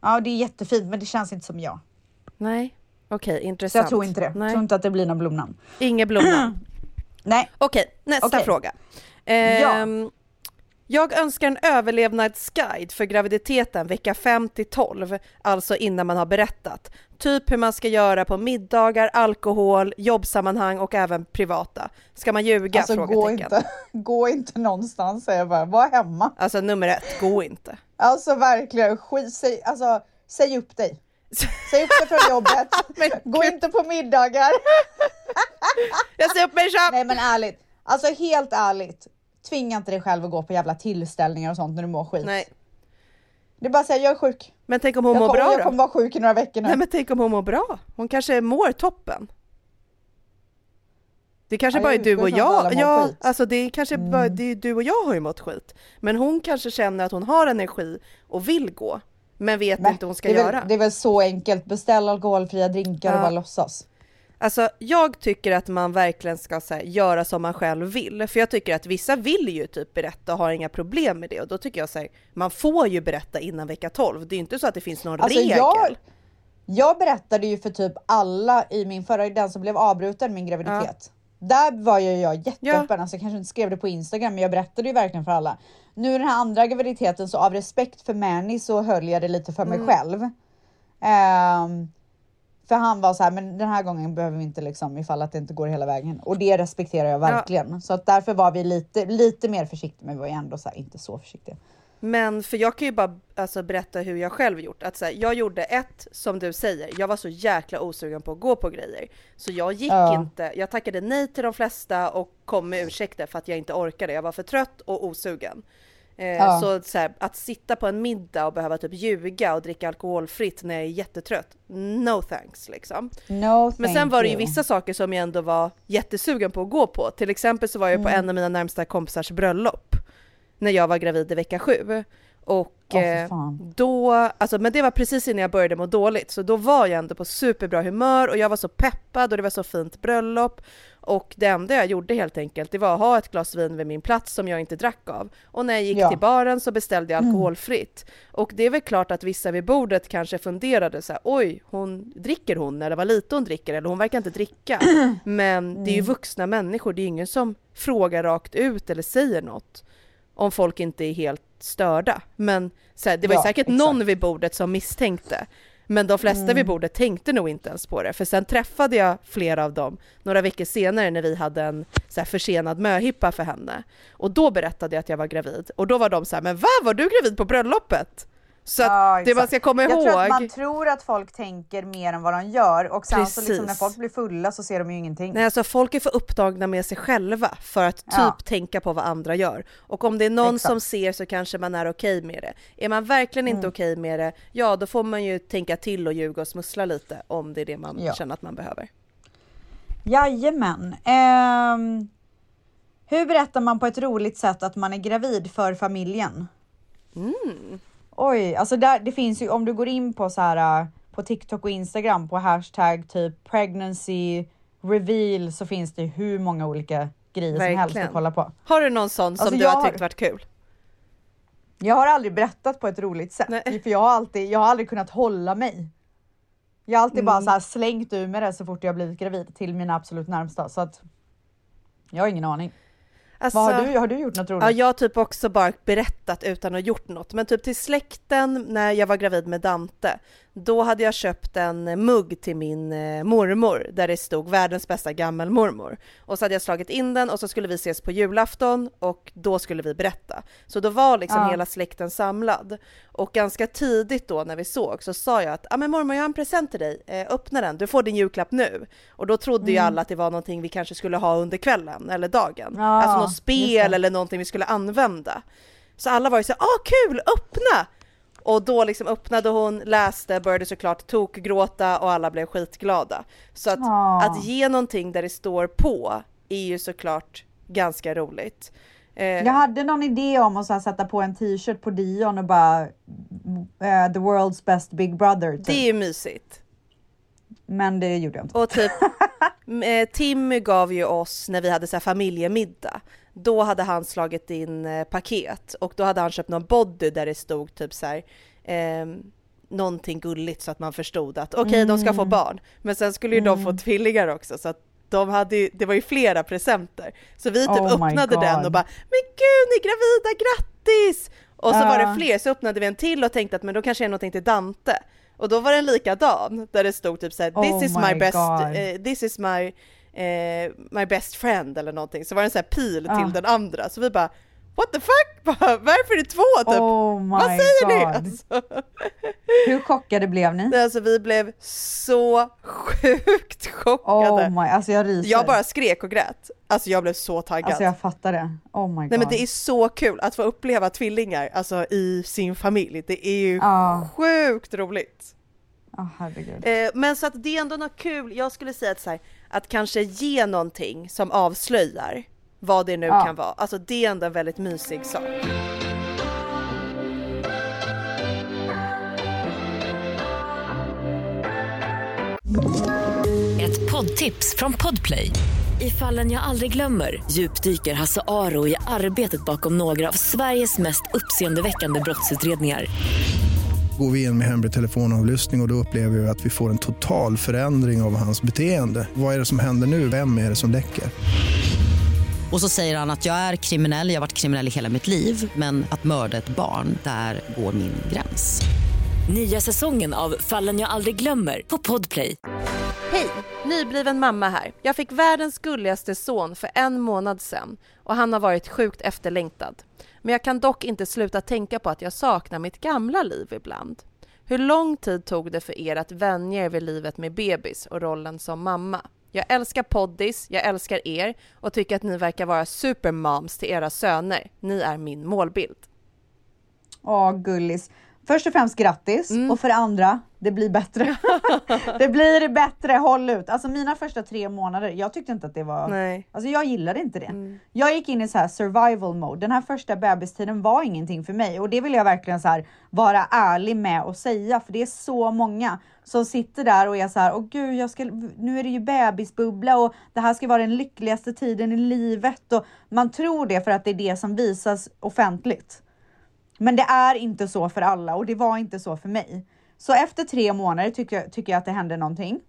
Ja det är jättefint men det känns inte som jag. Nej, okej, Så intressant. jag tror inte det. Nej. Jag tror inte att det blir någon blomnamn. Inget blomnamn. Nej. Okej, nästa Okej. fråga. Ehm, Jag önskar en överlevnadsguide för graviditeten vecka 5 till 12, alltså innan man har berättat. Typ hur man ska göra på middagar, alkohol, jobbsammanhang och även privata. Ska man ljuga? Alltså gå inte, gå inte någonstans säger jag bara. Var hemma. Alltså nummer ett, gå inte. Alltså verkligen, skit, säg, alltså, säg upp dig. Säg upp dig från jobbet. Gå inte på middagar. Jag säger upp mig själv! Nej men ärligt, alltså helt ärligt. Tvinga inte dig själv att gå på jävla tillställningar och sånt när du mår skit. Nej, Det är bara att säga jag är sjuk. men tänk om hon Jag, mår kom, bra jag då? kommer vara sjuk i några veckor nu. Nej men tänk om hon mår bra? Hon kanske mår toppen. Det kanske Ja, bara är jag du och jag. Ja, skit. alltså det är kanske bara det är du och jag har ju mått skit. Men hon kanske känner att hon har energi och vill gå, men vet Nej, inte hon ska det, är göra. väl, det är väl så enkelt. Beställ alkoholfria drinkar Ja. och bara låtsas. Alltså jag tycker att man verkligen ska här, göra som man själv vill. För jag tycker att vissa vill ju typ berätta och har inga problem med det. Och då tycker jag så här, man får ju berätta innan vecka 12. Det är ju inte så att det finns någon Alltså, regel. jag- Jag berättade ju för typ alla i min förra, den som blev avbruten min graviditet. Där var ju jag jätteöppen, alltså jag kanske inte skrev det på Instagram men jag berättade ju verkligen för alla. Nu den här andra graviditeten så av respekt för Manny så höll jag det lite för mig Mm. själv. Ehm, för han var så här, men den här gången behöver vi inte liksom ifall att det inte går hela vägen. Och det respekterar jag verkligen. Så att därför var vi lite, lite mer försiktiga men vi var ju ändå så här, inte så försiktiga. Men för jag kan ju bara alltså, berätta hur jag själv gjort. Att, så här, jag gjorde ett, som du säger, jag var så jäkla osugen på att gå på grejer. Så jag gick Ja. inte, jag tackade nej till de flesta och kom med ursäkter för att jag inte orkade. Jag var för trött och osugen. Eh, Ja. Så, så här, att sitta på en middag och behöva typ ljuga och dricka alkoholfritt när jag är jättetrött, no thanks liksom. No Men sen var det ju vissa saker som jag ändå var jättesugen på att gå på. Till exempel så var jag på Mm. en av mina närmsta kompisars bröllop när jag var gravid i vecka sju. Och fan. då, alltså, men det var precis innan jag började må dåligt, så då var jag ändå på superbra humör och jag var så peppad och det var så fint bröllop. Och det enda jag gjorde helt enkelt, det var att ha ett glas vin vid min plats som jag inte drack av. Och när jag gick Ja. till baren så beställde jag alkoholfritt. Och det är väl klart att vissa vid bordet kanske funderade så här, oj, hon, dricker hon? Eller vad lite hon dricker? Eller hon verkar inte dricka. Men det är ju vuxna människor, det är ingen som frågar rakt ut eller säger något. Om folk inte är helt störda. Men så här, det var Ja, säkert exakt. någon vid bordet som misstänkte. Men de flesta vid bordet tänkte nog inte ens på det, för sen träffade jag flera av dem några veckor senare när vi hade en så här försenad möhippa för henne. Och då berättade jag att jag var gravid. Och då var de så här, men va, var du gravid på bröllopet? Så att Ja, det man ska komma Jag ihåg... tror att man tror att folk tänker mer än vad de gör och sen så liksom när Precis. folk blir fulla så ser de ju ingenting. Nej, alltså folk är för upptagna med sig själva för att typ Ja. tänka på vad andra gör. Och om det är någon Exakt. som ser så kanske man är okej med det. Är man verkligen Mm. inte okej med det, ja då får man ju tänka till och ljuga och smussla lite om det är det man Ja. känner att man behöver. Jajamän. Ehm, hur berättar man på ett roligt sätt att man är gravid för familjen? Mm. Oj, alltså där, det finns ju om du går in på så här äh, på TikTok och Instagram på hashtag typ pregnancy reveal så finns det hur många olika grejer som helst Verkligen. att kolla på. Har du någon sån som Alltså, du har tyckt varit kul? Jag har aldrig berättat på ett roligt sätt Nej. för jag har alltid, jag har aldrig kunnat hålla mig. Jag har alltid bara Mm. så här slängt ur mig det så fort jag blivit gravid till mina absolut närmsta så att jag har ingen aning. Alltså, Vad har du, har du gjort något roligt? Ja, jag har typ också bara berättat utan att ha gjort något. Men typ till släkten när jag var gravid med Dante, då hade jag köpt en mugg till min eh, mormor där det stod världens bästa gammelmormor. Och så hade jag slagit in den och så skulle vi ses på julafton och då skulle vi berätta. Så då var liksom Ja. hela släkten samlad. Och ganska tidigt då när vi såg så sa jag att ah, men mormor jag har en present till dig, eh, öppna den, du får din julklapp nu. Och då trodde ju Mm. alla att det var någonting vi kanske skulle ha under kvällen eller dagen. Ja, alltså något spel eller någonting vi skulle använda. Så alla var ju så ah kul, öppna! Och då liksom öppnade hon, läste, började såklart tokgråta och alla blev skitglada. Så att, Ah. att ge någonting där det står på är ju såklart ganska roligt. Eh, Jag hade någon idé om att så sätta på en t-shirt på Dion och bara eh, the world's best big brother. Typ. det är mysigt. Men det gjorde jag inte. Och typ, eh, Timmy gav ju oss när vi hade så här familjemiddag, då hade han slagit in eh, paket och då hade han köpt någon body där det stod typ så här, eh, någonting gulligt så att man förstod att okej, de ska få Mm. barn. Men sen skulle ju de få tvillingar också så att de hade ju, det var ju flera presenter. Så vi typ Oh öppnade den och bara, men gud, ni är gravida, grattis! Och så var det Ja. fler, så öppnade vi en till och tänkte att men då kanske är någonting till Dante. Och då var den likadan, där det stod typ såhär, this Oh is my my best, eh, this is my, eh, my best friend eller någonting. Så var det en sån här pil Ah. till den andra, så vi bara, what the fuck? Bara, Varför är det två typ? Oh my Vad säger ni? God. Alltså. Hur chockade blev ni? Alltså vi blev så sjukt chockade. Oh my, alltså jag ryser. jag bara skrek och grät. Alltså jag blev så taggad. Alltså jag fattar det. Oh my god. Nej men det är så kul att få uppleva tvillingar alltså i sin familj. Det är ju Ja. sjukt roligt. Åh, herregud. Eh, men så att det är ändå något kul. Jag skulle säga att, så här, att kanske ge någonting som avslöjar vad det nu Ja. kan vara. Alltså det är ändå en väldigt mysig sak. Ett poddtips från Podplay. I fallen jag aldrig glömmer djupdyker Hasse Aro i arbetet bakom några av Sveriges mest uppseendeväckande brottsutredningar. Går vi in med hemlig telefonavlyssning och, och då upplever vi att vi får en total förändring av hans beteende. Vad är det som händer nu? Vem är det som läcker? Och så säger han att jag är kriminell, jag har varit kriminell i hela mitt liv men att mörda ett barn, där går min gräns. Nya säsongen av Fallen jag aldrig glömmer på Podplay. Hej! Nybliven mamma här. Jag fick världens gulligaste son för en månad sedan och han har varit sjukt efterlängtad. Men jag kan dock inte sluta tänka på att jag saknar mitt gamla liv ibland. Hur lång tid tog det för er att vänja er vid livet med bebis och rollen som mamma? Jag älskar poddis, jag älskar er och tycker att ni verkar vara supermoms till era söner. Ni är min målbild. Åh gullis först och främst grattis Mm. och för det andra, det blir bättre. det blir bättre, håll ut. Alltså mina första tre månader, jag tyckte inte att det var, Nej. Mm. alltså jag gillade inte det. Jag gick in i så här survival mode. Den här första bebistiden var ingenting för mig och det vill jag verkligen så här vara ärlig med och säga för det är så många som sitter där och är så här, åh gud, jag ska, nu är det ju bebisbubbla och det här ska vara den lyckligaste tiden i livet och man tror det för att det är det som visas offentligt. Men det är inte så för alla och det var inte så för mig. Så efter tre månader tycker jag, tycker jag att det hände någonting.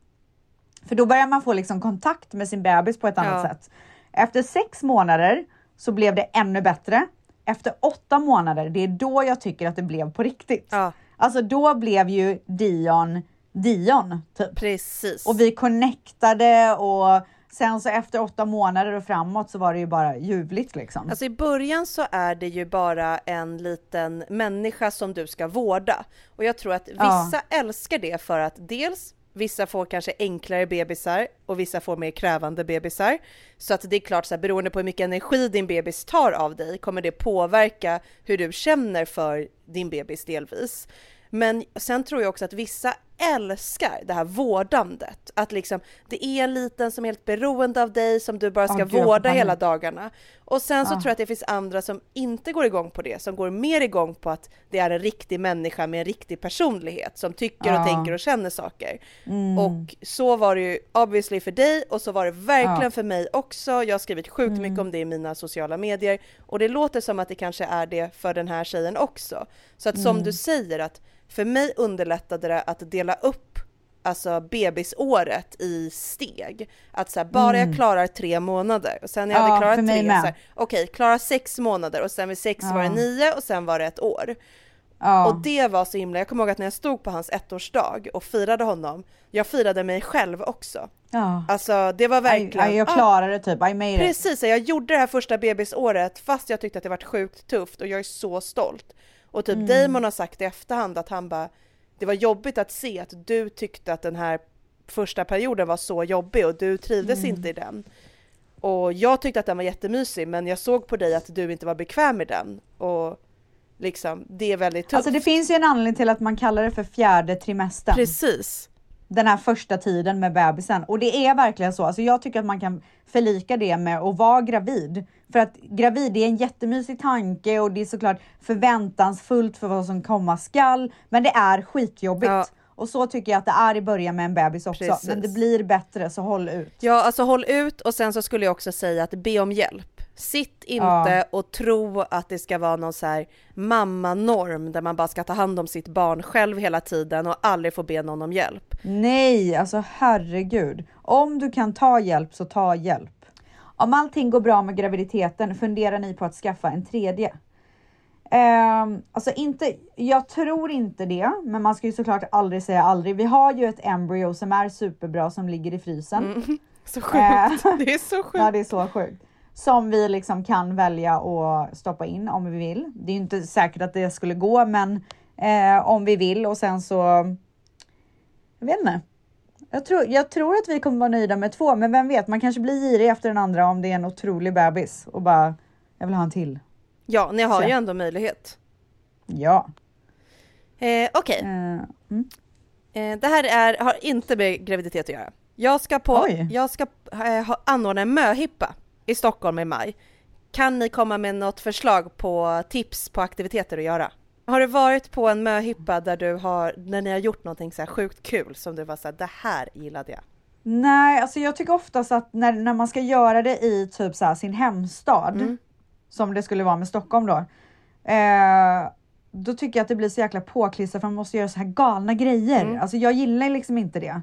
För då börjar man få liksom kontakt med sin bebis på ett annat Ja. sätt. Efter sex månader så blev det ännu bättre. Efter åtta månader, det är då jag tycker att det blev på riktigt. Ja. Alltså då blev ju Dion Dion typ. Precis. Och vi connectade och sen så efter åtta månader och framåt så var det ju bara ljuvligt liksom. Alltså i början så är det ju bara en liten människa som du ska vårda. Och jag tror att vissa älskar det för att dels Vissa får kanske enklare bebisar och vissa får mer krävande bebisar. Så att det är klart, så här, beroende på hur mycket energi din bebis tar av dig kommer det påverka hur du känner för din bebis delvis. Men sen tror jag också att vissa älskar det här vårdandet. Att liksom, det är en liten som är helt beroende av dig som du bara ska får vårda hela dagarna. Och sen så Ja. tror jag att det finns andra som inte går igång på det, som går mer igång på att det är en riktig människa med en riktig personlighet som tycker och Ja. tänker och känner saker. Mm. Och så var det ju obviously för dig och så var det verkligen Ja. för mig också. Jag har skrivit sjukt Mm. mycket om det i mina sociala medier och det låter som att det kanske är det för den här tjejen också. Så att som Mm. du säger att för mig underlättade det att dela upp alltså bebisåret i steg. Att så här, bara Mm. jag klarar tre månader och sen när jag Ja, hade klarat tre, med. så här, okej, klara sex månader och sen vid sex var det Ja. nio och sen var det ett år. Ja. Och det var så himla, jag kommer ihåg att när jag stod på hans ettårsdag och firade honom, jag firade mig själv också. ja. Alltså det var I, verkligen... I, jag ah, klarade det typ, I made it. Precis, jag gjorde det här första bebisåret fast jag tyckte att det var sjukt tufft och jag är så stolt. Och typ Mm. Damon har sagt i efterhand att han bara, det var jobbigt att se att du tyckte att den här första perioden var så jobbig och du trivdes Mm. inte i den. Och jag tyckte att den var jättemysig men jag såg på dig att du inte var bekväm med den. Och liksom, det är väldigt tufft. Alltså det finns ju en anledning till att man kallar det för fjärde trimestern. Precis. Den här första tiden med bebisen. Och det är verkligen så. Alltså jag tycker att man kan förlika det med att vara gravid. För att gravid det är en jättemysig tanke och det är såklart förväntansfullt för vad som komma skall. Men det är skitjobbigt. Ja. Och så tycker jag att det är i början med en bebis också. Precis. Men det blir bättre så håll ut. Ja, alltså håll ut och sen så skulle jag också säga att be om hjälp. Sitt inte Ja. och tro att det ska vara någon så här mammanorm där man bara ska ta hand om sitt barn själv hela tiden och aldrig få be någon om hjälp. Nej, alltså herregud. Om du kan ta hjälp så ta hjälp. Om allting går bra med graviditeten, funderar ni på att skaffa en tredje? Ehm, alltså inte, jag tror inte det, men man ska ju såklart aldrig säga aldrig. Vi har ju ett embryo som är superbra som ligger i frysen. Så Eh, sjukt, det är så sjukt. Ja, det är så sjukt. Som vi liksom kan välja att stoppa in om vi vill. Det är inte säkert att det skulle gå, men eh, om vi vill och sen så. Jag vet inte. Jag tror, jag tror att vi kommer vara nöjda med två, men vem vet, man kanske blir girig efter den andra om det är en otrolig bebis och bara, jag vill ha en till. Ja, ni har Så. ju ändå möjlighet. Ja. Eh, Okej, Eh, mm. eh, det här är, har inte med graviditet att göra. Jag ska, på, Oj. jag ska eh, ha- anordna en möhippa i Stockholm i maj. Kan ni komma med något förslag på tips på aktiviteter att göra? Har du varit på en möhippa där du har, när ni har gjort någonting så här sjukt kul som du var så här, det här gillade jag? Nej, alltså jag tycker oftast att när, när man ska göra det i typ så här sin hemstad, Mm. som det skulle vara med Stockholm då, eh, då tycker jag att det blir så jäkla påklistrat för man måste göra så här galna grejer. Mm. Alltså jag gillar liksom inte det.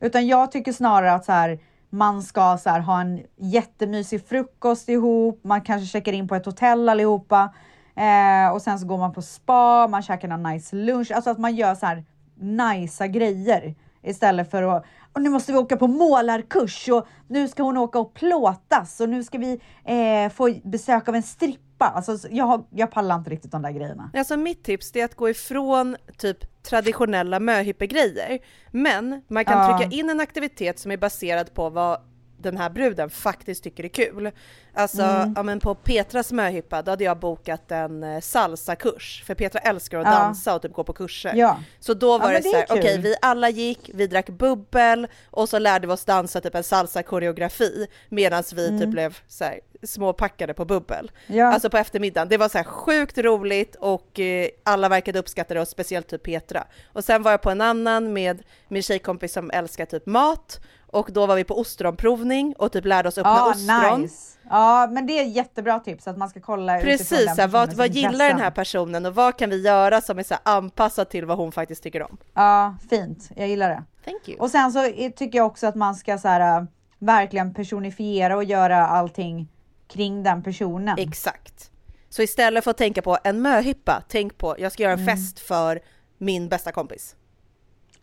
Utan jag tycker snarare att så här, man ska så här, ha en jättemysig frukost ihop, man kanske checkar in på ett hotell allihopa eh, och sen så går man på spa, man käkar en nice lunch, alltså att man gör så här nicea grejer istället för att och nu måste vi åka på målarkurs och nu ska hon åka och plåtas och nu ska vi eh, få besök av en strippa. Alltså, jag, har, jag pallar inte riktigt de där grejerna. Alltså mitt tips är att gå ifrån typ traditionella möhippegrejer. Men man kan Ja. trycka in en aktivitet som är baserad på vad den här bruden faktiskt tycker är kul. Alltså, Mm. ja, men på Petras möhippa då hade jag bokat en eh, salsakurs, för Petra älskar att Ja. dansa och typ gå på kurser. Ja. Så då var men det det så är här, okej kul. vi alla gick, vi drack bubbel och så lärde vi oss dansa typ en salsa-koreografi medan vi typ Mm. blev så här, småpackade på bubbel. Ja. Alltså på eftermiddagen. Det var så här sjukt roligt och eh, alla verkade uppskatta det och speciellt typ Petra. Och sen var jag på en annan med min tjejkompis som älskar typ mat och då var vi på ostronprovning och typ lärde oss öppna Ja, ostron. nice. Ja, men det är jättebra tips att man ska kolla Precis, här, vad, vad gillar intressen. den här personen och vad kan vi göra som är så anpassat till vad hon faktiskt tycker om? Ja, fint. Jag gillar det. Thank you. Och sen så tycker jag också att man ska så här, äh, verkligen personifiera och göra allting kring den personen. Exakt. Så istället för att tänka på en möhippa, tänk på jag ska göra en Mm. fest för min bästa kompis.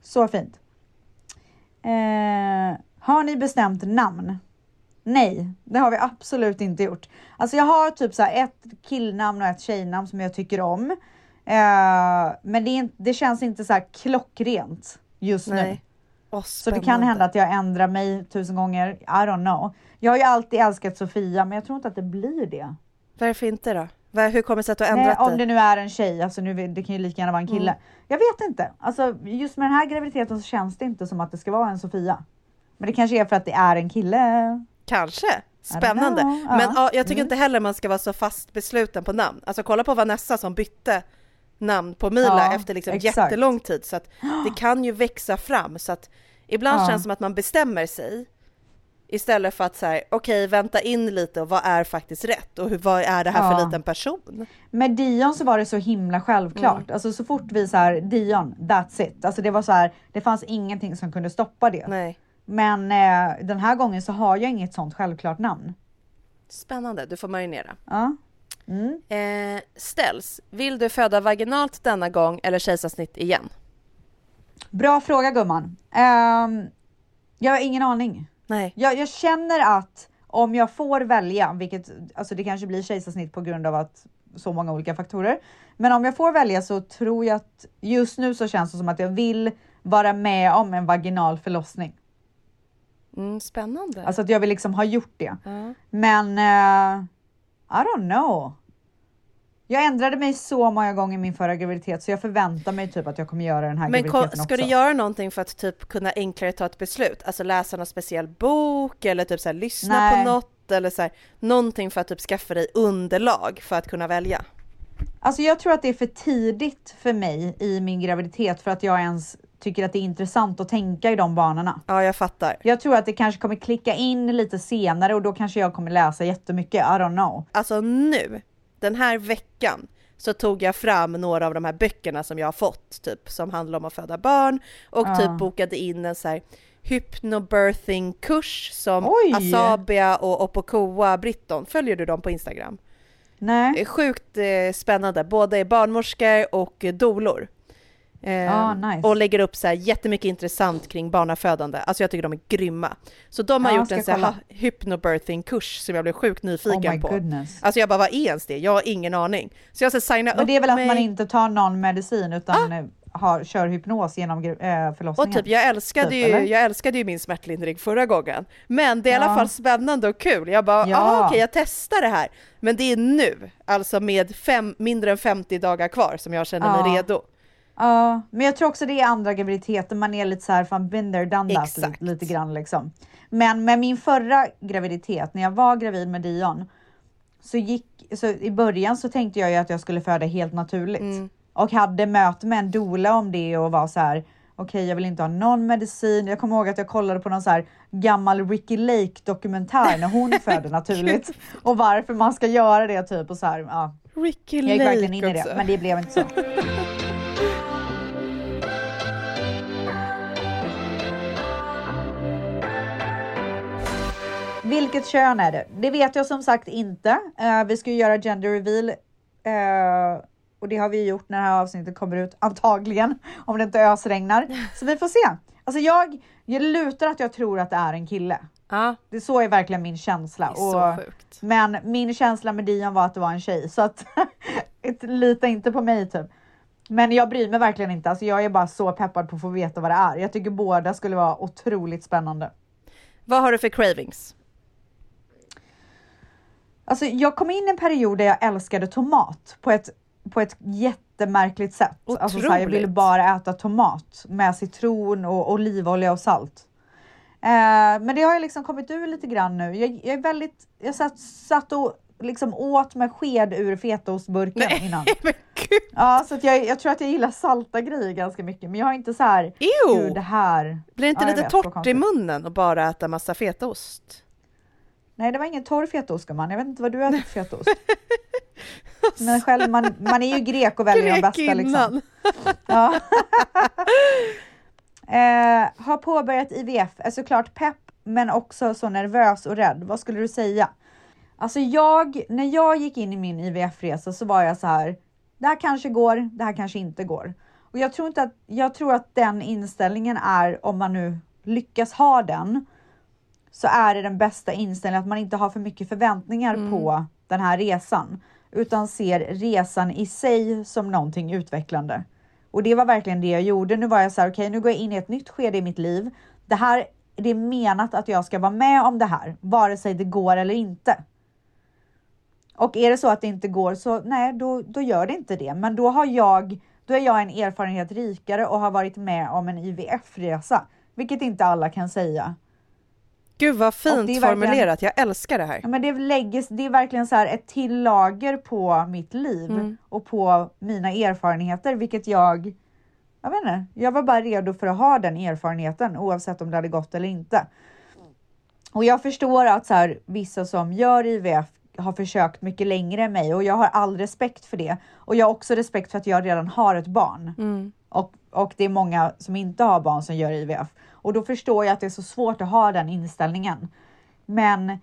Så fint. Eh, har ni bestämt namn? Nej, det har vi absolut inte gjort. Alltså jag har typ så här ett killnamn och ett tjejnamn som jag tycker om. Eh, men det, är, det känns inte så här klockrent just nu. Nej. Åh, Så det kan hända att jag ändrar mig tusen gånger. I don't know. Jag har ju alltid älskat Sofia, men jag tror inte att det blir det. Varför inte då? Hur kommer det sig att du har Nej, ändrat om dig? det nu är en tjej, alltså nu, det kan ju lika gärna vara en kille. Mm. Jag vet inte. Alltså, just med den här graviditeten så känns det inte som att det ska vara en Sofia. Men det kanske är för att det är en kille. Kanske. Spännande. Ja. Men ja, jag tycker Mm. inte heller man ska vara så fast besluten på namn. Alltså kolla på Vanessa som bytte namn på Mila Ja, efter liksom exakt. jättelång tid. Så att det kan ju växa fram. Så att ibland känns det som att man bestämmer sig istället för att säga okej vänta in lite och vad är faktiskt rätt och hur, vad är det här Ja. för liten person? Med Dion så var det så himla självklart. Mm. Alltså så fort vi så här, Dion, that's it. Alltså det var så här, det fanns ingenting som kunde stoppa det. Nej. Men eh, den här gången så har jag inget sånt självklart namn. Spännande, du får marinera. Ja. Mm. Eh, ställs, vill du föda vaginalt denna gång eller kejsarsnitt igen? Bra fråga gumman. Ehm, jag har ingen aning. Nej. Jag, jag känner att om jag får välja, vilket alltså det kanske blir kejsarsnitt på grund av att så många olika faktorer. Men om jag får välja så tror jag att just nu så känns det som att jag vill vara med om en vaginal förlossning. Mm, spännande. Alltså att jag vill liksom ha gjort det. Ja. Men eh, I don't know. Jag ändrade mig så många gånger i min förra graviditet så jag förväntar mig typ att jag kommer göra den här Men graviditeten ska också. du göra någonting för att typ kunna enklare ta ett beslut? Alltså läsa någon speciell bok eller typ så här, lyssna Nej. på något eller så här, någonting för att typ skaffa dig underlag för att kunna välja? Alltså jag tror att det är för tidigt för mig i min graviditet för att jag ens tycker att det är intressant att tänka i de banorna. Ja, jag fattar. Jag tror att det kanske kommer klicka in lite senare och då kanske jag kommer läsa jättemycket. I don't know. Alltså nu, den här veckan, så tog jag fram några av de här böckerna som jag har fått, typ som handlar om att föda barn och Ja. typ bokade in en så här hypnobirthing-kurs som Oj! Asabia och Opokoa Britton, följer du dem på Instagram? Nej. Sjukt eh, spännande, båda är barnmorskor och eh, dolor. Eh, Ah, nice. Och lägger upp så här jättemycket intressant kring barnafödande. Alltså jag tycker de är grymma. Så de har Ja, gjort en så här hypnobirthing-kurs som jag blev sjukt nyfiken Oh på. goodness. Alltså jag bara, vad är ens det? Jag har ingen aning. Så jag ska signa Men upp det är väl att mig. man inte tar någon medicin utan eh, har, kör hypnos genom eh, förlossningen. Och typ jag älskade, Typ, ju, eller? jag älskade ju min smärtlindring förra gången. Men det är i alla Ja. fall spännande och kul. Jag bara, Ja. ja. okej jag testar det här. Men det är nu, alltså med fem, mindre än 50 dagar kvar som jag känner mig Ja. redo. Ja, men jag tror också det är andra graviditeter. Man är lite så här, fan been there, done that lite, lite grann liksom. Men med min förra graviditet, när jag var gravid med Dion, så gick, så i början så tänkte jag ju att jag skulle föda helt naturligt. Mm. Och hade möte med en doula om det och var så här, okej jag vill inte ha någon medicin. Jag kommer ihåg att jag kollade på någon så här gammal Ricky Lake dokumentär när hon födde naturligt. Och varför man ska göra det typ och så här, ja. Ricky Jag gick Lake verkligen in i också. det, men det blev inte så. Vilket kön är det? Det vet jag som sagt inte. Eh, vi ska ju göra gender reveal eh, och det har vi gjort när det här avsnittet kommer ut antagligen om det inte ösregnar. Så vi får se. Alltså jag, jag lutar att jag tror att det är en kille. Ja, Det så är verkligen min känsla. är Och- men min känsla med Dion var att det var en tjej så att lita inte på mig typ. Men jag bryr mig verkligen inte. Alltså jag är bara så peppad på att få veta vad det är. Jag tycker båda skulle vara otroligt spännande. Vad har du för cravings? Alltså jag kom in i en period där jag älskade tomat på ett, på ett jättemärkligt sätt. Alltså så här, jag ville Otroligt. bara äta tomat med citron och olivolja och salt. Eh, men det har jag liksom kommit ur lite grann nu. Jag, jag är väldigt, jag satt, satt och liksom åt med sked ur fetaostburken innan. Ja, så att jag, jag tror att jag gillar salta grejer ganska mycket, men jag har inte så här. Ew. Det här. Blir det inte Ja, lite vet, torrt i munnen och bara äta massa fetaost? Nej, det var ingen torr fetaost gumman. Jag vet inte vad du äter för fetaost. Men själv, man, man är ju grek och väljer de bästa liksom. Ja. eh, har påbörjat IVF, är såklart pepp men också så nervös och rädd. Vad skulle du säga? Alltså jag, när jag gick in i min IVF-resa så var jag så här, det här kanske går, det här kanske inte går. Och jag tror inte att, jag tror att den inställningen är, om man nu lyckas ha den, så är det den bästa inställningen, att man inte har för mycket förväntningar på den här resan, utan ser resan i sig som någonting utvecklande. Och det var verkligen det jag gjorde. Nu var jag så här, okej, nu går jag in i ett nytt skede i mitt liv. Det här, det är menat att jag ska vara med om det här, vare sig det går eller inte. Och är det så att det inte går så nej, då, då gör det inte det. Men då har jag, då är jag en erfarenhet rikare och har varit med om en IVF-resa, vilket inte alla kan säga. Gud vad fint formulerat, jag älskar det här. Ja, men det, läggs, det är verkligen så här ett till lager på mitt liv Mm. och på mina erfarenheter, vilket jag, jag vet inte, jag var bara redo för att ha den erfarenheten oavsett om det hade gått eller inte. Och jag förstår att så här, vissa som gör IVF har försökt mycket längre än mig och jag har all respekt för det. Och jag har också respekt för att jag redan har ett barn. Mm. Och, och det är många som inte har barn som gör IVF. Och då förstår jag att det är så svårt att ha den inställningen. Men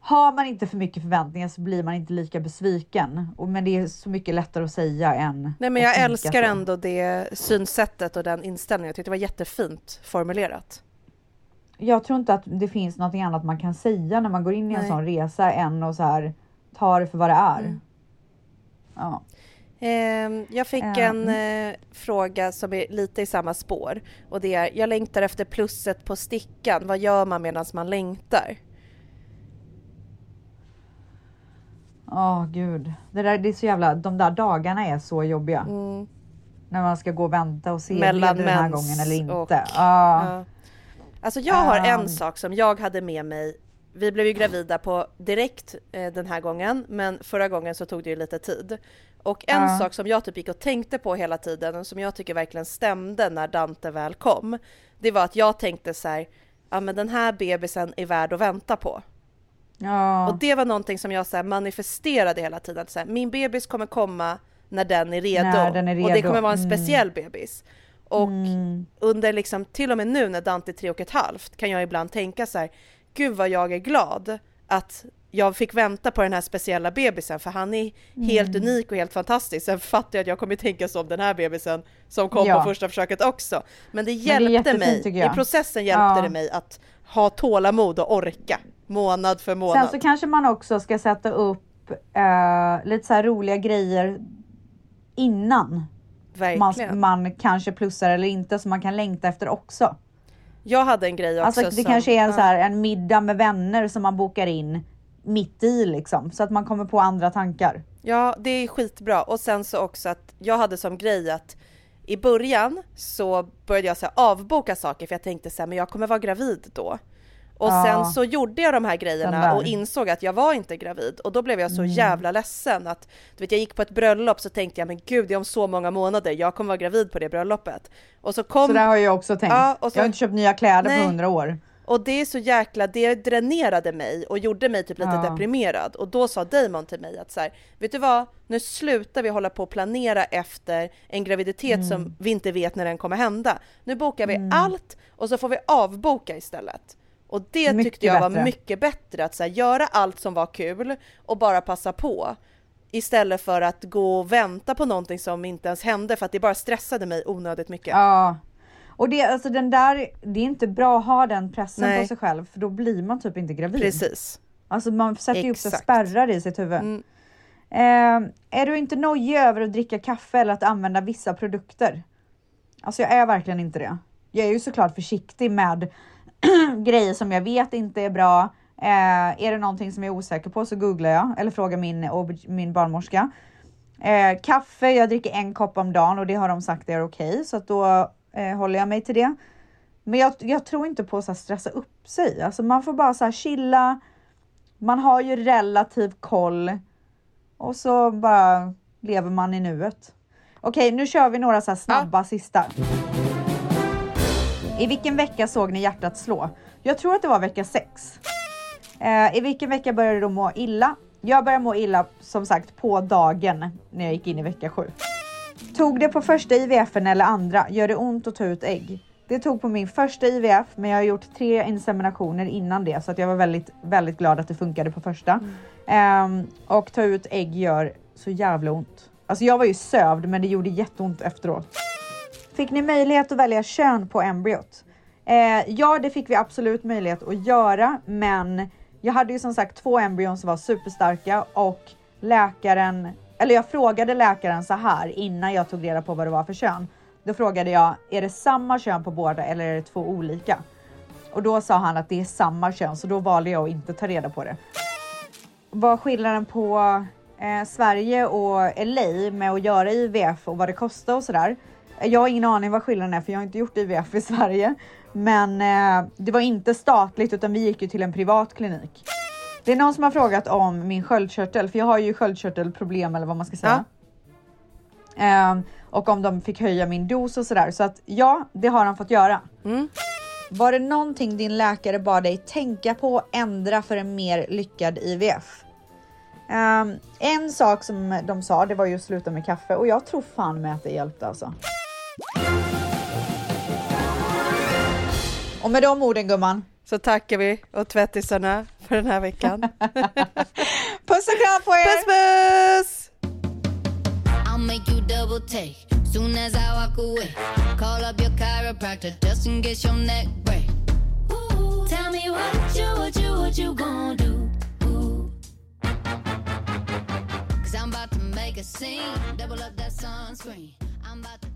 har man inte för mycket förväntningar så blir man inte lika besviken. Och, men det är så mycket lättare att säga än Nej men jag älskar så. ändå det synsättet och den inställningen. Jag tyckte det var jättefint formulerat. Jag tror inte att det finns något annat man kan säga när man går in i en Nej. sån resa än att så här, ta det för vad det är. Mm. Ja. Ehm, jag fick en eh, fråga som är lite i samma spår och det är jag längtar efter plusset på stickan. Vad gör man medan man längtar? Åh gud, det, där, det är så jävla, de där dagarna är så jobbiga. Mm. När man ska gå och vänta och se, Mellan den här gången eller inte. och- Ja. Ja. Alltså jag har en Ehm. sak som jag hade med mig. Vi blev ju gravida på direkt eh, den här gången, men förra gången så tog det ju lite tid. Och en Ja. sak som jag typ gick och tänkte på hela tiden och som jag tycker verkligen stämde när Dante väl kom, det var att jag tänkte så här, ja men den här bebisen är värd att vänta på. Ja. Och det var någonting som jag så manifesterade hela tiden. Så här, min bebis kommer komma när den är redo. När den är Och det redo. kommer vara en Mm. speciell bebis. Och Mm. under liksom, till och med nu när Dante är tre och ett halvt kan jag ibland tänka så här, gud vad jag är glad att jag fick vänta på den här speciella bebisen för han är helt Mm. unik och helt fantastisk. Sen fattar jag att jag kommer tänka så om den här bebisen som kom Ja. på första försöket också. Men det hjälpte jättefint, mig, tycker i processen hjälpte Ja. det mig att ha tålamod och orka månad för månad. Sen så kanske man också ska sätta upp eh, lite så roliga grejer innan man, man kanske plussar eller inte som man kan längta efter också. Jag hade en grej också Alltså det som, kanske är en, ja. så här, en middag med vänner som man bokar in mitt i liksom så att man kommer på andra tankar. Ja, det är skitbra. Och sen så också att jag hade som grej att i början så började jag så här avboka saker för jag tänkte så här, men jag kommer vara gravid då. Och Ja. sen så gjorde jag de här grejerna och insåg att jag var inte gravid och då blev jag så Mm. jävla ledsen att du vet jag gick på ett bröllop så tänkte jag men gud det är om så många månader, jag kommer vara gravid på det bröllopet. Och så kom Så där har jag också tänkt. Ja, så- Jag har inte köpt nya kläder Nej. på hundra år. Och det är så jäkla, det dränerade mig och gjorde mig typ lite Ja. deprimerad. Och då sa Damon till mig att så här, vet du vad, nu slutar vi hålla på och planera efter en graviditet Mm. som vi inte vet när den kommer hända. Nu bokar vi allt och så får vi avboka istället. Och det Mycket tyckte jag var bättre. mycket bättre, att så här, göra allt som var kul och bara passa på. Istället för att gå och vänta på någonting som inte ens hände för att det bara stressade mig onödigt mycket. Ja. Och det, alltså den där, det är inte bra att ha den pressen Nej. på sig själv för då blir man typ inte gravid. Precis. Alltså man sätter ju Exakt. spärrar i sitt huvud. Mm. Eh, är du inte nojig över att dricka kaffe eller att använda vissa produkter? Alltså jag är verkligen inte det. Jag är ju såklart försiktig med grejer som jag vet inte är bra. Eh, är det någonting som jag är osäker på så googlar jag eller frågar min, min barnmorska. Eh, kaffe, jag dricker en kopp om dagen och det har de sagt är okej så att då eh, håller jag mig till det. Men jag, jag tror inte på att stressa upp sig. Alltså man får bara så här chilla. Man har ju relativ koll och så bara lever man i nuet. Okej, nu kör vi några så här snabba sista. I vilken vecka såg ni hjärtat slå? Jag tror att det var vecka 6. Eh, I vilken vecka började du må illa? Jag började må illa som sagt på dagen när jag gick in i vecka 7. Tog det på första IVFen eller andra? Gör det ont att ta ut ägg? Det tog på min första IVF, men jag har gjort tre inseminationer innan det så att jag var väldigt, väldigt glad att det funkade på första. Ehm, och ta ut ägg gör så jävla ont. Alltså jag var ju sövd, men det gjorde jätteont efteråt. Fick ni möjlighet att välja kön på embryot? Eh, ja, det fick vi absolut möjlighet att göra, men jag hade ju som sagt två embryon som var superstarka och läkaren, eller jag frågade läkaren så här innan jag tog reda på vad det var för kön. Då frågade jag, är det samma kön på båda eller är det två olika? Och då sa han att det är samma kön, så då valde jag att inte ta reda på det. Vad skillnaden på eh, Sverige och LA med att göra IVF och vad det kostar och sådär. Jag har ingen aning vad skillnaden är för jag har inte gjort IVF i Sverige. Men eh, det var inte statligt utan vi gick ju till en privat klinik. Det är någon som har frågat om min sköldkörtel, för jag har ju sköldkörtelproblem eller vad man ska säga. Ehm, och om de fick höja min dos och sådär. Så att ja, det har han fått göra. Var det någonting din läkare bad dig tänka på ändra för en mer lyckad IVF? Ehm, en sak som de sa, det var ju att sluta med kaffe och jag tror fan med att det hjälpte alltså. Och med de orden gumman. Så tackar vi och tvättisarna för den här veckan. Puss och kram på er! Puss puss! I'll make you double take soon as I walk away. Call up your chiropractor just in case your neck break. Ooh, tell me what you, what you, what you gonna do? Ooh. Cause I'm about to make a scene, double up that sunscreen. I'm about to